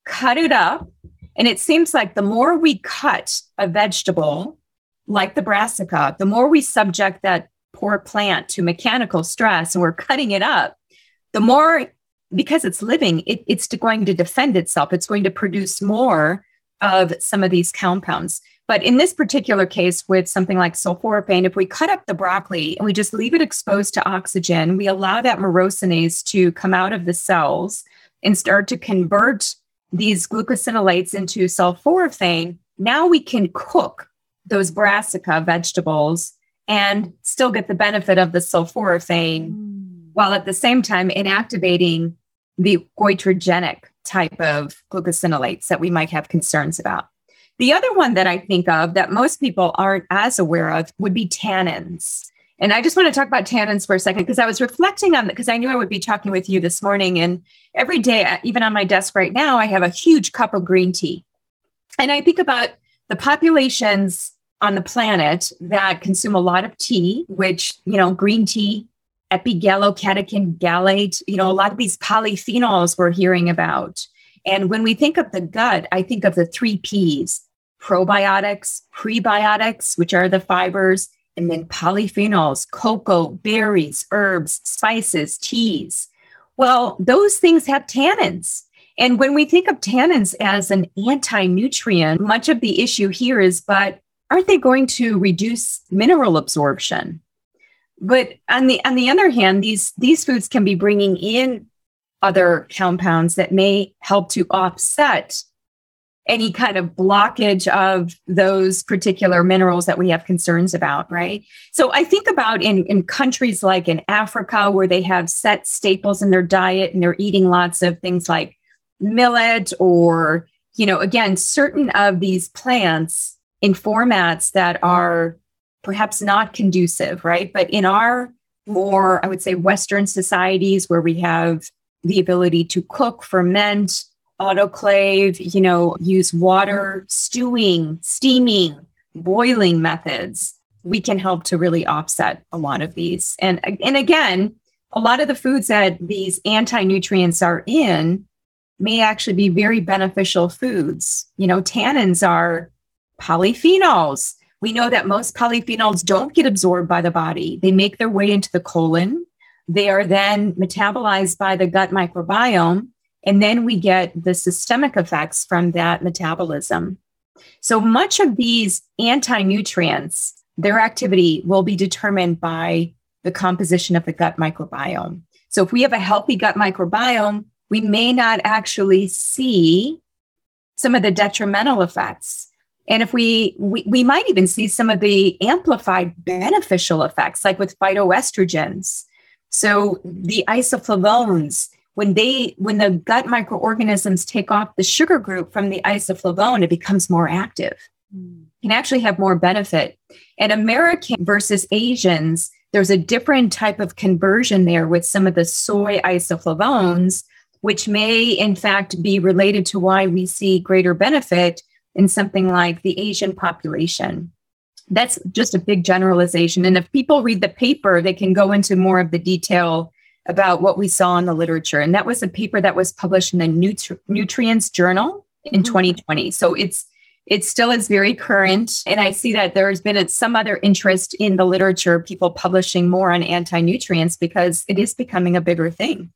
cut it up, and it seems like the more we cut a vegetable, like the brassica, the more we subject that poor plant to mechanical stress and we're cutting it up, the more because it's living, it, it's going to defend itself. It's going to produce more of some of these compounds. But in this particular case, with something like sulforaphane, if we cut up the broccoli and we just leave it exposed to oxygen, we allow that myrosinase to come out of the cells and start to convert these glucosinolates into sulforaphane. Now we can cook those brassica vegetables and still get the benefit of the sulforaphane mm. while at the same time inactivating the goitrogenic type of glucosinolates that we might have concerns about. The other one that I think of that most people aren't as aware of would be tannins. And I just want to talk about tannins for a second because I was reflecting on that because I knew I would be talking with you this morning. And every day, uh, even on my desk right now, I have a huge cup of green tea. And I think about the populations on the planet that consume a lot of tea, which, you know, green tea epigallocatechin gallate, you know, a lot of these polyphenols we're hearing about. And when we think of the gut, I think of the three P's probiotics, prebiotics, which are the fibers, and then polyphenols, cocoa, berries, herbs, spices, teas. Well, those things have tannins. And when we think of tannins as an anti nutrient, much of the issue here is, but aren't they going to reduce mineral absorption? But on the on the other hand, these these foods can be bringing in other compounds that may help to offset any kind of blockage of those particular minerals that we have concerns about, right? So I think about in, in countries like in Africa where they have set staples in their diet and they're eating lots of things like millet or, you know, again, certain of these plants in formats that are perhaps not conducive, right? But in our more, I would say, Western societies where we have the ability to cook, ferment, autoclave, you know, use water, stewing, steaming, boiling methods, we can help to really offset a lot of these. And, and again, a lot of the foods that these anti nutrients are in may actually be very beneficial foods. You know, tannins are polyphenols we know that most polyphenols don't get absorbed by the body. They make their way into the colon. They are then metabolized by the gut microbiome. And then we get the systemic effects from that metabolism. So much of these anti nutrients, their activity will be determined by the composition of the gut microbiome. So if we have a healthy gut microbiome, we may not actually see some of the detrimental effects. And if we, we, we might even see some of the amplified beneficial effects, like with phytoestrogens. So the isoflavones, when they when the gut microorganisms take off the sugar group from the isoflavone, it becomes more active. Mm. Can actually have more benefit. And American versus Asians, there's a different type of conversion there with some of the soy isoflavones, which may in fact be related to why we see greater benefit in something like the Asian population. That's just a big generalization. And if people read the paper, they can go into more of the detail about what we saw in the literature. And that was a paper that was published in the Nutri- Nutrients Journal in mm-hmm. 2020. So it's it still is very current. And I see that there's been some other interest in the literature, people publishing more on anti nutrients because it is becoming a bigger thing.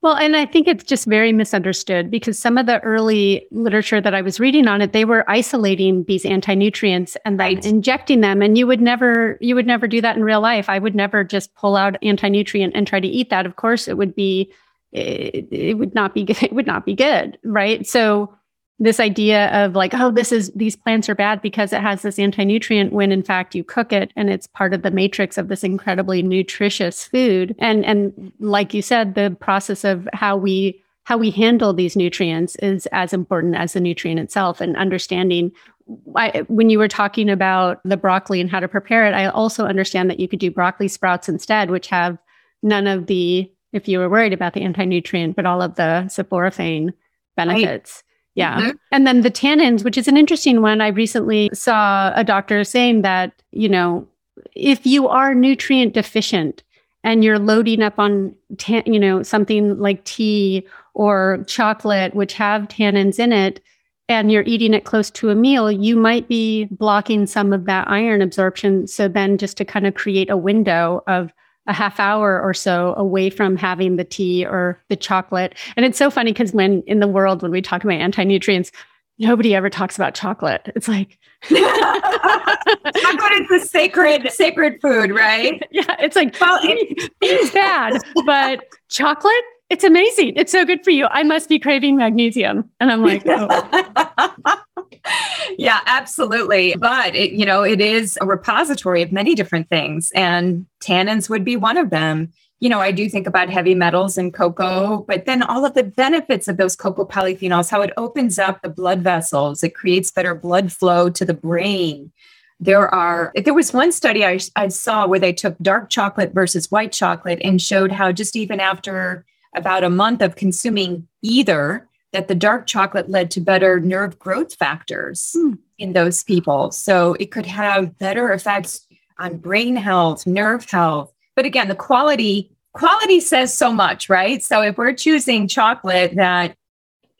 Well, and I think it's just very misunderstood because some of the early literature that I was reading on it, they were isolating these anti-nutrients and then right. injecting them. And you would never, you would never do that in real life. I would never just pull out anti-nutrient and try to eat that. Of course, it would be, it, it would not be, it would not be good, right? So this idea of like, oh, this is these plants are bad because it has this anti-nutrient when in fact you cook it and it's part of the matrix of this incredibly nutritious food. And and like you said, the process of how we how we handle these nutrients is as important as the nutrient itself and understanding I, when you were talking about the broccoli and how to prepare it, I also understand that you could do broccoli sprouts instead, which have none of the, if you were worried about the anti nutrient, but all of the sulforaphane benefits. Yeah. Mm-hmm. And then the tannins, which is an interesting one. I recently saw a doctor saying that, you know, if you are nutrient deficient and you're loading up on, tan- you know, something like tea or chocolate, which have tannins in it, and you're eating it close to a meal, you might be blocking some of that iron absorption. So then just to kind of create a window of a half hour or so away from having the tea or the chocolate. And it's so funny because when in the world, when we talk about anti nutrients, nobody ever talks about chocolate. It's like chocolate is the sacred, sacred food, right? Yeah. It's like, well, it, it's bad, but chocolate, it's amazing. It's so good for you. I must be craving magnesium. And I'm like, oh. Yeah, absolutely. But it, you know, it is a repository of many different things, and tannins would be one of them. You know, I do think about heavy metals and cocoa, but then all of the benefits of those cocoa polyphenols, how it opens up the blood vessels, it creates better blood flow to the brain. There are, there was one study I, I saw where they took dark chocolate versus white chocolate and showed how just even after about a month of consuming either, that the dark chocolate led to better nerve growth factors mm. in those people. So it could have better effects on brain health, nerve health. But again, the quality quality says so much, right? So if we're choosing chocolate that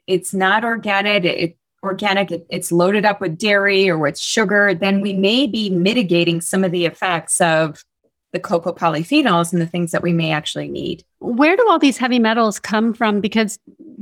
it's not organic, it, organic, it, it's loaded up with dairy or with sugar, then we may be mitigating some of the effects of the cocoa polyphenols and the things that we may actually need. Where do all these heavy metals come from? Because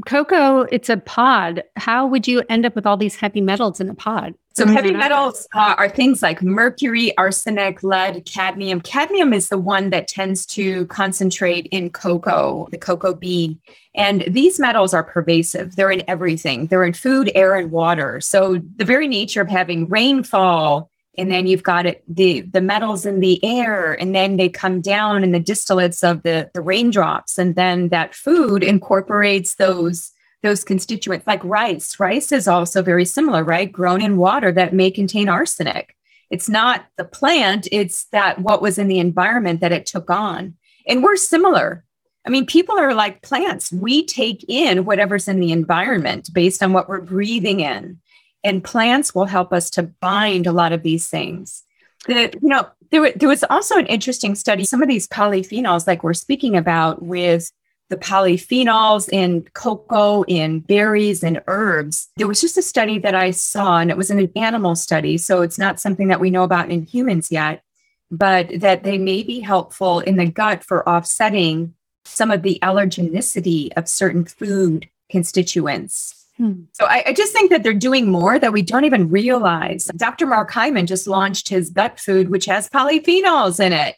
cocoa, it's a pod. How would you end up with all these heavy metals in a pod? So, heavy metals uh, are things like mercury, arsenic, lead, cadmium. Cadmium is the one that tends to concentrate in cocoa, the cocoa bean. And these metals are pervasive. They're in everything, they're in food, air, and water. So, the very nature of having rainfall and then you've got it the the metals in the air and then they come down in the distillates of the the raindrops. And then that food incorporates those those constituents. Like rice rice is also very similar right? Grown in water that may contain arsenic. It's not the plant it's that what was in the environment that it took on. And we're similar. I mean people are like plants. We take in whatever's in the environment based on what we're breathing in and plants will help us to bind a lot of these things. The, you know, there, there was also an interesting study. Some of these polyphenols, like we're speaking about, with the polyphenols in cocoa, in berries, and herbs. There was just a study that I saw, and it was an animal study. So it's not something that we know about in humans yet, but that they may be helpful in the gut for offsetting some of the allergenicity of certain food constituents. Hmm. So I, I, just think that they're doing more that we don't even realize. Dr. Mark Hyman just launched his gut food, which has polyphenols in it.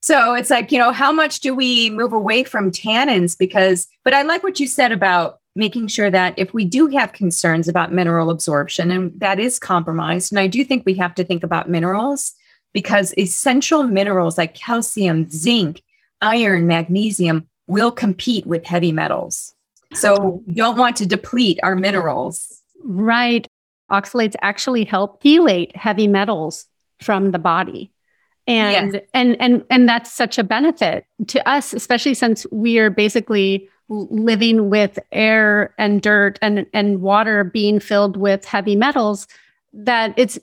So it's like, you know, how much do we move away from tannins? Because, but I like what you said about making sure that if we do have concerns about mineral absorption, and that is compromised, and I do think we have to think about minerals because essential minerals like calcium, zinc, iron, magnesium will compete with heavy metals. So you don't want to deplete our minerals. Right. Oxalates actually help chelate heavy metals from the body. And yes. and and and that's such a benefit to us, especially since we are basically living with air and dirt and and water being filled with heavy metals that it's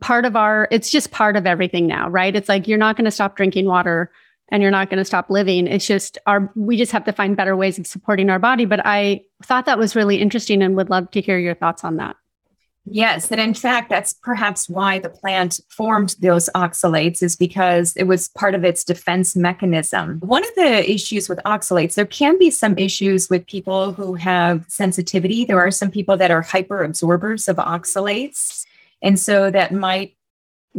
part of our it's just part of everything now right it's like you're not going to stop drinking water and you're not going to stop living it's just our we just have to find better ways of supporting our body but i thought that was really interesting and would love to hear your thoughts on that Yes, and in fact, that's perhaps why the plant formed those oxalates, is because it was part of its defense mechanism. One of the issues with oxalates, there can be some issues with people who have sensitivity. There are some people that are hyper absorbers of oxalates. And so that might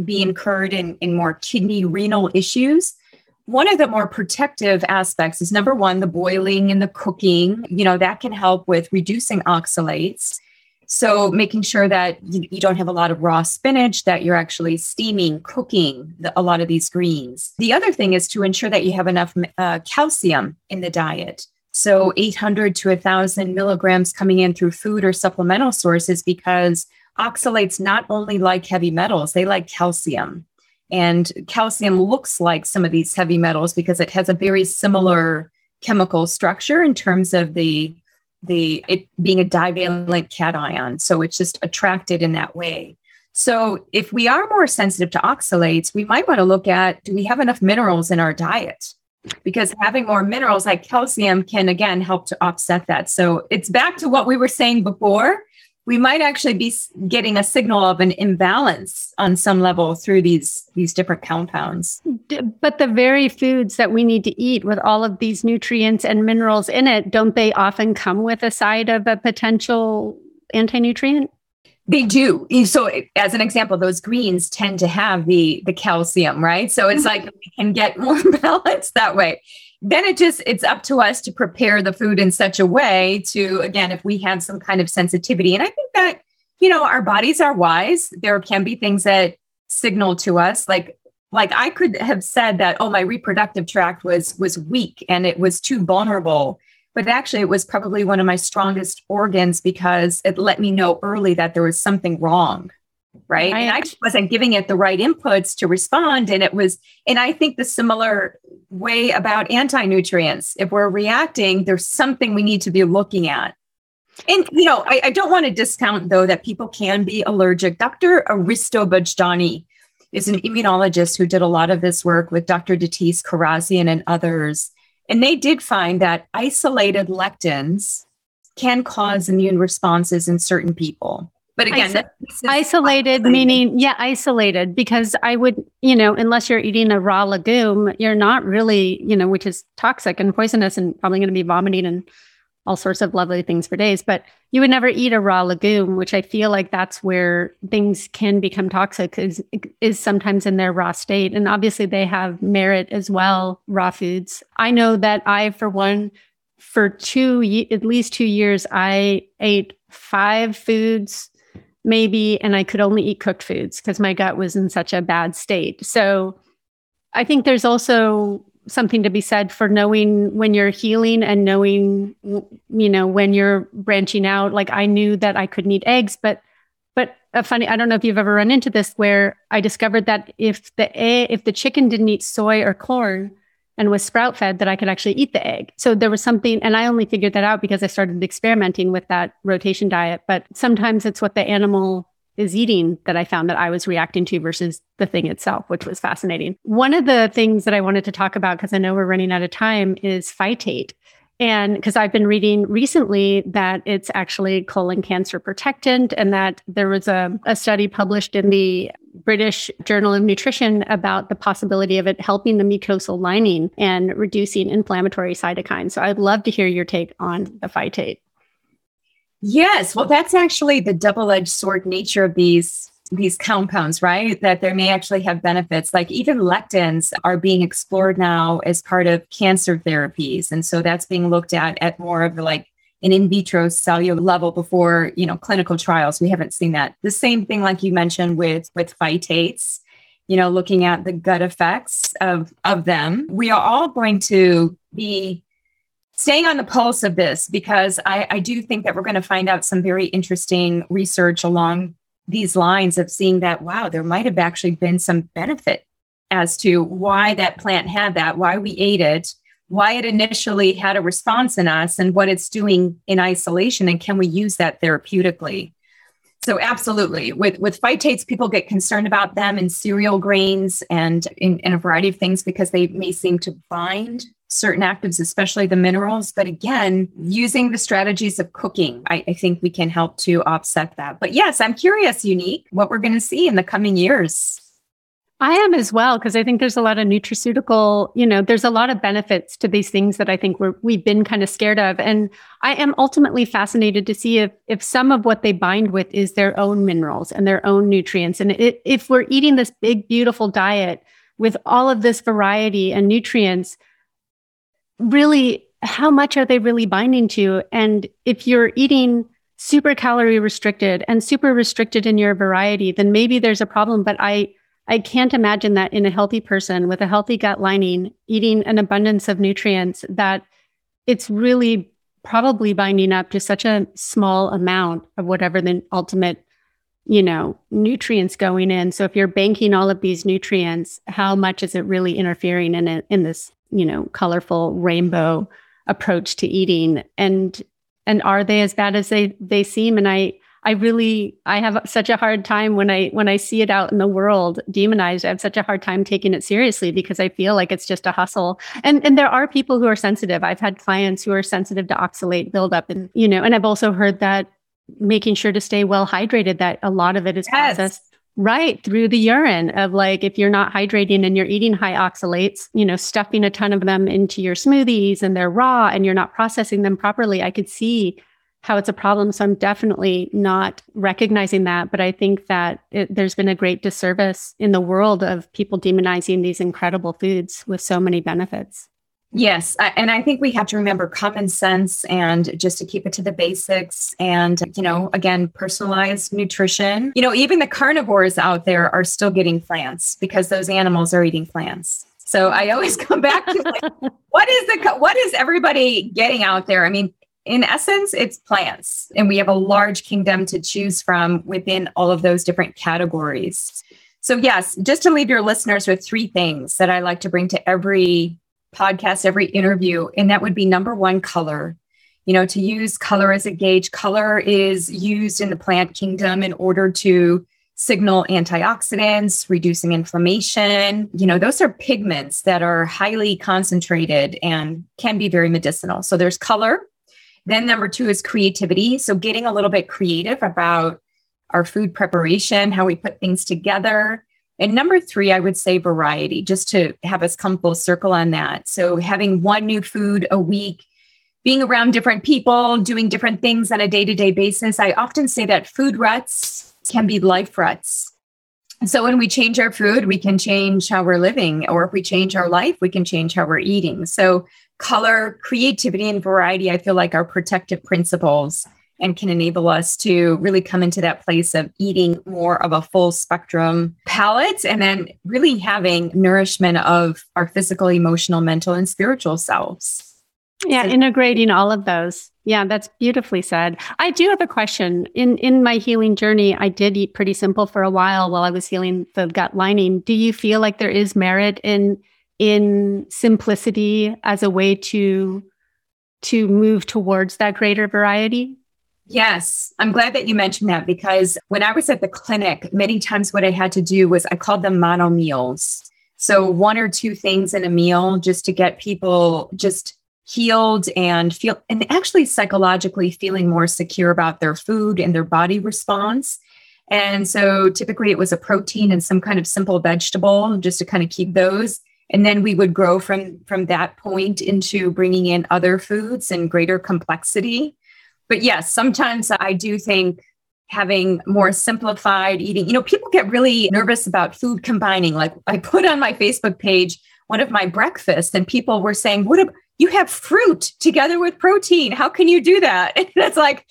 be incurred in, in more kidney renal issues. One of the more protective aspects is number one, the boiling and the cooking. You know, that can help with reducing oxalates. So making sure that you, don't have a lot of raw spinach, that you're actually steaming, cooking the, a lot of these greens. The other thing is to ensure that you have enough uh, calcium in the diet. So 800 to 1,000 milligrams coming in through food or supplemental sources because oxalates not only like heavy metals, they like calcium. And calcium looks like some of these heavy metals because it has a very similar chemical structure in terms of the the it being a divalent cation. So it's just attracted in that way. So if we are more sensitive to oxalates, we might want to look at do we have enough minerals in our diet? Because having more minerals like calcium can again help to offset that. So it's back to what we were saying before we might actually be getting a signal of an imbalance on some level through these these different compounds but the very foods that we need to eat with all of these nutrients and minerals in it don't they often come with a side of a potential anti-nutrient they do. So, as an example, those greens tend to have the the calcium, right? So it's mm-hmm. like we can get more balance that way then it just it's up to us to prepare the food in such a way to again if we have some kind of sensitivity. And i think that you know our bodies are wise. There can be things that signal to us. Like like i could have said that oh my reproductive tract was was weak and it was too vulnerable. But actually it was probably one of my strongest organs because it let me know early that there was something wrong right? right? And I just wasn't giving it the right inputs to respond. And it was, and I think the similar way about anti nutrients, if we're reacting, there's something we need to be looking at. And, you know, I, I don't want to discount, though, that people can be allergic. Dr. Aristo Vojdani is an immunologist who did a lot of this work with Dr. Datis Kharrazian and others. And they did find that isolated lectins can cause immune responses in certain people. But again, Iso- isolated meaning, yeah, isolated because I would, you know, unless you're eating a raw legume, you're not really, you know, which is toxic and poisonous and probably going to be vomiting and all sorts of lovely things for days. But you would never eat a raw legume, which I feel like that's where things can become toxic is, is sometimes in their raw state. And obviously they have merit as well, raw foods. I know that I, for one, for two, at least two years, I ate five foods maybe, and I could only eat cooked foods because my gut was in such a bad state. So I think there's also something to be said for knowing when you're healing and knowing you know when you're branching out like i knew that i couldn't eat eggs but but a funny i don't know if you've ever run into this where i discovered that if the eh, if the chicken didn't eat soy or corn and was sprout fed that I could actually eat the egg. So there was something, and I only figured that out because I started experimenting with that rotation diet. But sometimes it's what the animal is eating that I found that I was reacting to versus the thing itself, which was fascinating. One of the things that I wanted to talk about, because I know we're running out of time, is phytate. And because I've been reading recently that it's actually colon cancer protectant, and that there was a, a study published in the British Journal of Nutrition about the possibility of it helping the mucosal lining and reducing inflammatory cytokines. So I'd love to hear your take on the phytate. Yes, well, that's actually the double edged sword nature of these these compounds, right? That there may actually have benefits. Like even lectins are being explored now as part of cancer therapies. And so that's being looked at at more of like an in vitro cellular level before, you know, clinical trials. We haven't seen that. The same thing like you mentioned with with phytates, you know, looking at the gut effects of of them. We are all going to be staying on the pulse of this because I, I do think that we're going to find out some very interesting research along these lines of seeing that, wow, there might have actually been some benefit as to why that plant had that, why we ate it, why it initially had a response in us, and what it's doing in isolation. And can we use that therapeutically? So absolutely. With with phytates, people get concerned about them in cereal grains and in, in a variety of things because they may seem to bind certain actives, especially the minerals. But again, using the strategies of cooking, I, I think we can help to offset that. But yes, I'm curious, Unique, what we're going to see in the coming years. I am as well, because I think there's a lot of nutraceutical, you know, there's a lot of benefits to these things that I think we're, we've been kind of scared of. And I am ultimately fascinated to see if, if some of what they bind with is their own minerals and their own nutrients. And it, if we're eating this big, beautiful diet with all of this variety and nutrients, really how much are they really binding to? And if you're eating super calorie restricted and super restricted in your variety, then maybe there's a problem. But I I can't imagine that in a healthy person with a healthy gut lining, eating an abundance of nutrients, that it's really probably binding up to such a small amount of whatever the ultimate, you know, nutrients going in. So if you're banking all of these nutrients, how much is it really interfering in it, in this you know, colorful rainbow approach to eating. And and are they as bad as they they seem? And i i really i have such a hard time when i when i see it out in the world demonized i have such a hard time taking it seriously because i feel like it's just a hustle. And and there are people who are sensitive. I've had clients who are sensitive to oxalate buildup and you know and i've also heard that making sure to stay well hydrated that a lot of it is yes. processed Right, through the urine of like if you're not hydrating and you're eating high oxalates, you know, stuffing a ton of them into your smoothies and they're raw and you're not processing them properly, I could see how it's a problem. So I'm definitely not recognizing that. But I think that it, there's been a great disservice in the world of people demonizing these incredible foods with so many benefits. Yes. And I think we have to remember common sense and just to keep it to the basics and, you know, again, personalized nutrition. You know, even the carnivores out there are still getting plants because those animals are eating plants. So I always come back to like, what is the, what is everybody getting out there? I mean, in essence, it's plants. And we have a large kingdom to choose from within all of those different categories. So, yes, just to leave your listeners with three things that I like to bring to every podcast, every interview, and that would be number one, color. You know, to use color as a gauge, color is used in the plant kingdom in order to signal antioxidants, reducing inflammation. You know, those are pigments that are highly concentrated and can be very medicinal. So there's color. Then number two is creativity. So getting a little bit creative about our food preparation, how we put things together, and number three, I would say variety, just to have us come full circle on that. So having one new food a week, being around different people, doing different things on a day to day basis. I often say that food ruts can be life ruts. So when we change our food, we can change how we're living, or if we change our life, we can change how we're eating. So color, creativity, and variety, I feel like are protective principles and can enable us to really come into that place of eating more of a full spectrum palate and then really having nourishment of our physical, emotional, mental, and spiritual selves. Yeah, so- integrating all of those. Yeah, that's beautifully said. I do have a question. In in my healing journey, I did eat pretty simple for a while while I was healing the gut lining. Do you feel like there is merit in in simplicity as a way to to move towards that greater variety? Yes, I'm glad that you mentioned that because when I was at the clinic, many times what I had to do was I called them mono meals. So, one or two things in a meal just to get people just healed and feel, and actually psychologically feeling more secure about their food and their body response. And so, typically, it was a protein and some kind of simple vegetable just to kind of keep those and then we would grow from from that point into bringing in other foods and greater complexity but yes, sometimes I do think having more simplified eating. You know, people get really nervous about food combining. Like I put on my Facebook page one of my breakfasts, and people were saying, "What? You have fruit together with protein? How can you do that?" And that's like,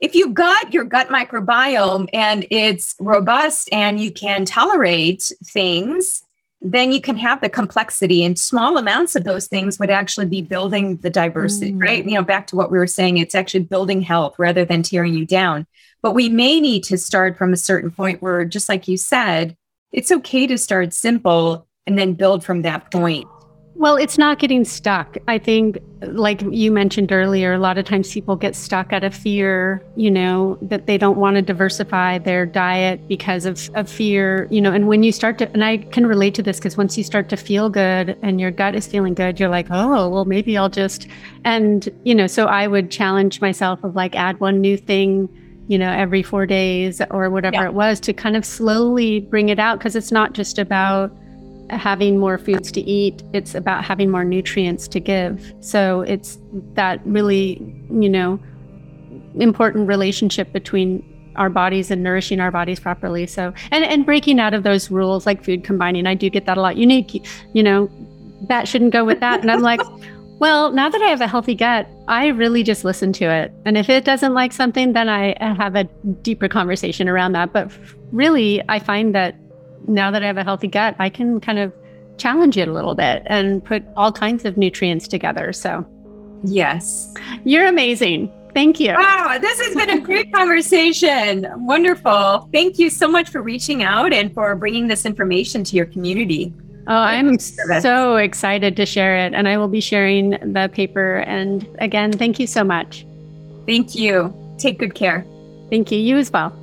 if you've got your gut microbiome and it's robust and you can tolerate things, then you can have the complexity and small amounts of those things would actually be building the diversity, mm. right? You know, back to what we were saying, it's actually building health rather than tearing you down. But we may need to start from a certain point where, just like you said, it's okay to start simple and then build from that point. Well, it's not getting stuck. I think, like you mentioned earlier, a lot of times people get stuck out of fear, you know, that they don't want to diversify their diet because of, of fear, you know. And when you start to, and I can relate to this because once you start to feel good and your gut is feeling good, you're like, oh, well, maybe I'll just, and, you know, so I would challenge myself of like add one new thing you know, every four days or whatever yeah. it was to kind of slowly bring it out because it's not just about having more foods to eat, it's about having more nutrients to give. So it's that really, you know, important relationship between our bodies and nourishing our bodies properly. So and and breaking out of those rules like food combining. I do get that a lot. Unique, you know, that shouldn't go with that. And I'm like, well, now that I have a healthy gut, I really just listen to it. And if it doesn't like something, then I have a deeper conversation around that. But really, I find that now that I have a healthy gut, I can kind of challenge it a little bit and put all kinds of nutrients together. So, yes, you're amazing. Thank you. Wow, this has been a great conversation. Wonderful. Thank you so much for reaching out and for bringing this information to your community. Oh, I'm so excited to share it. And I will be sharing the paper. And again, thank you so much. Thank you. Take good care. Thank you. You as well.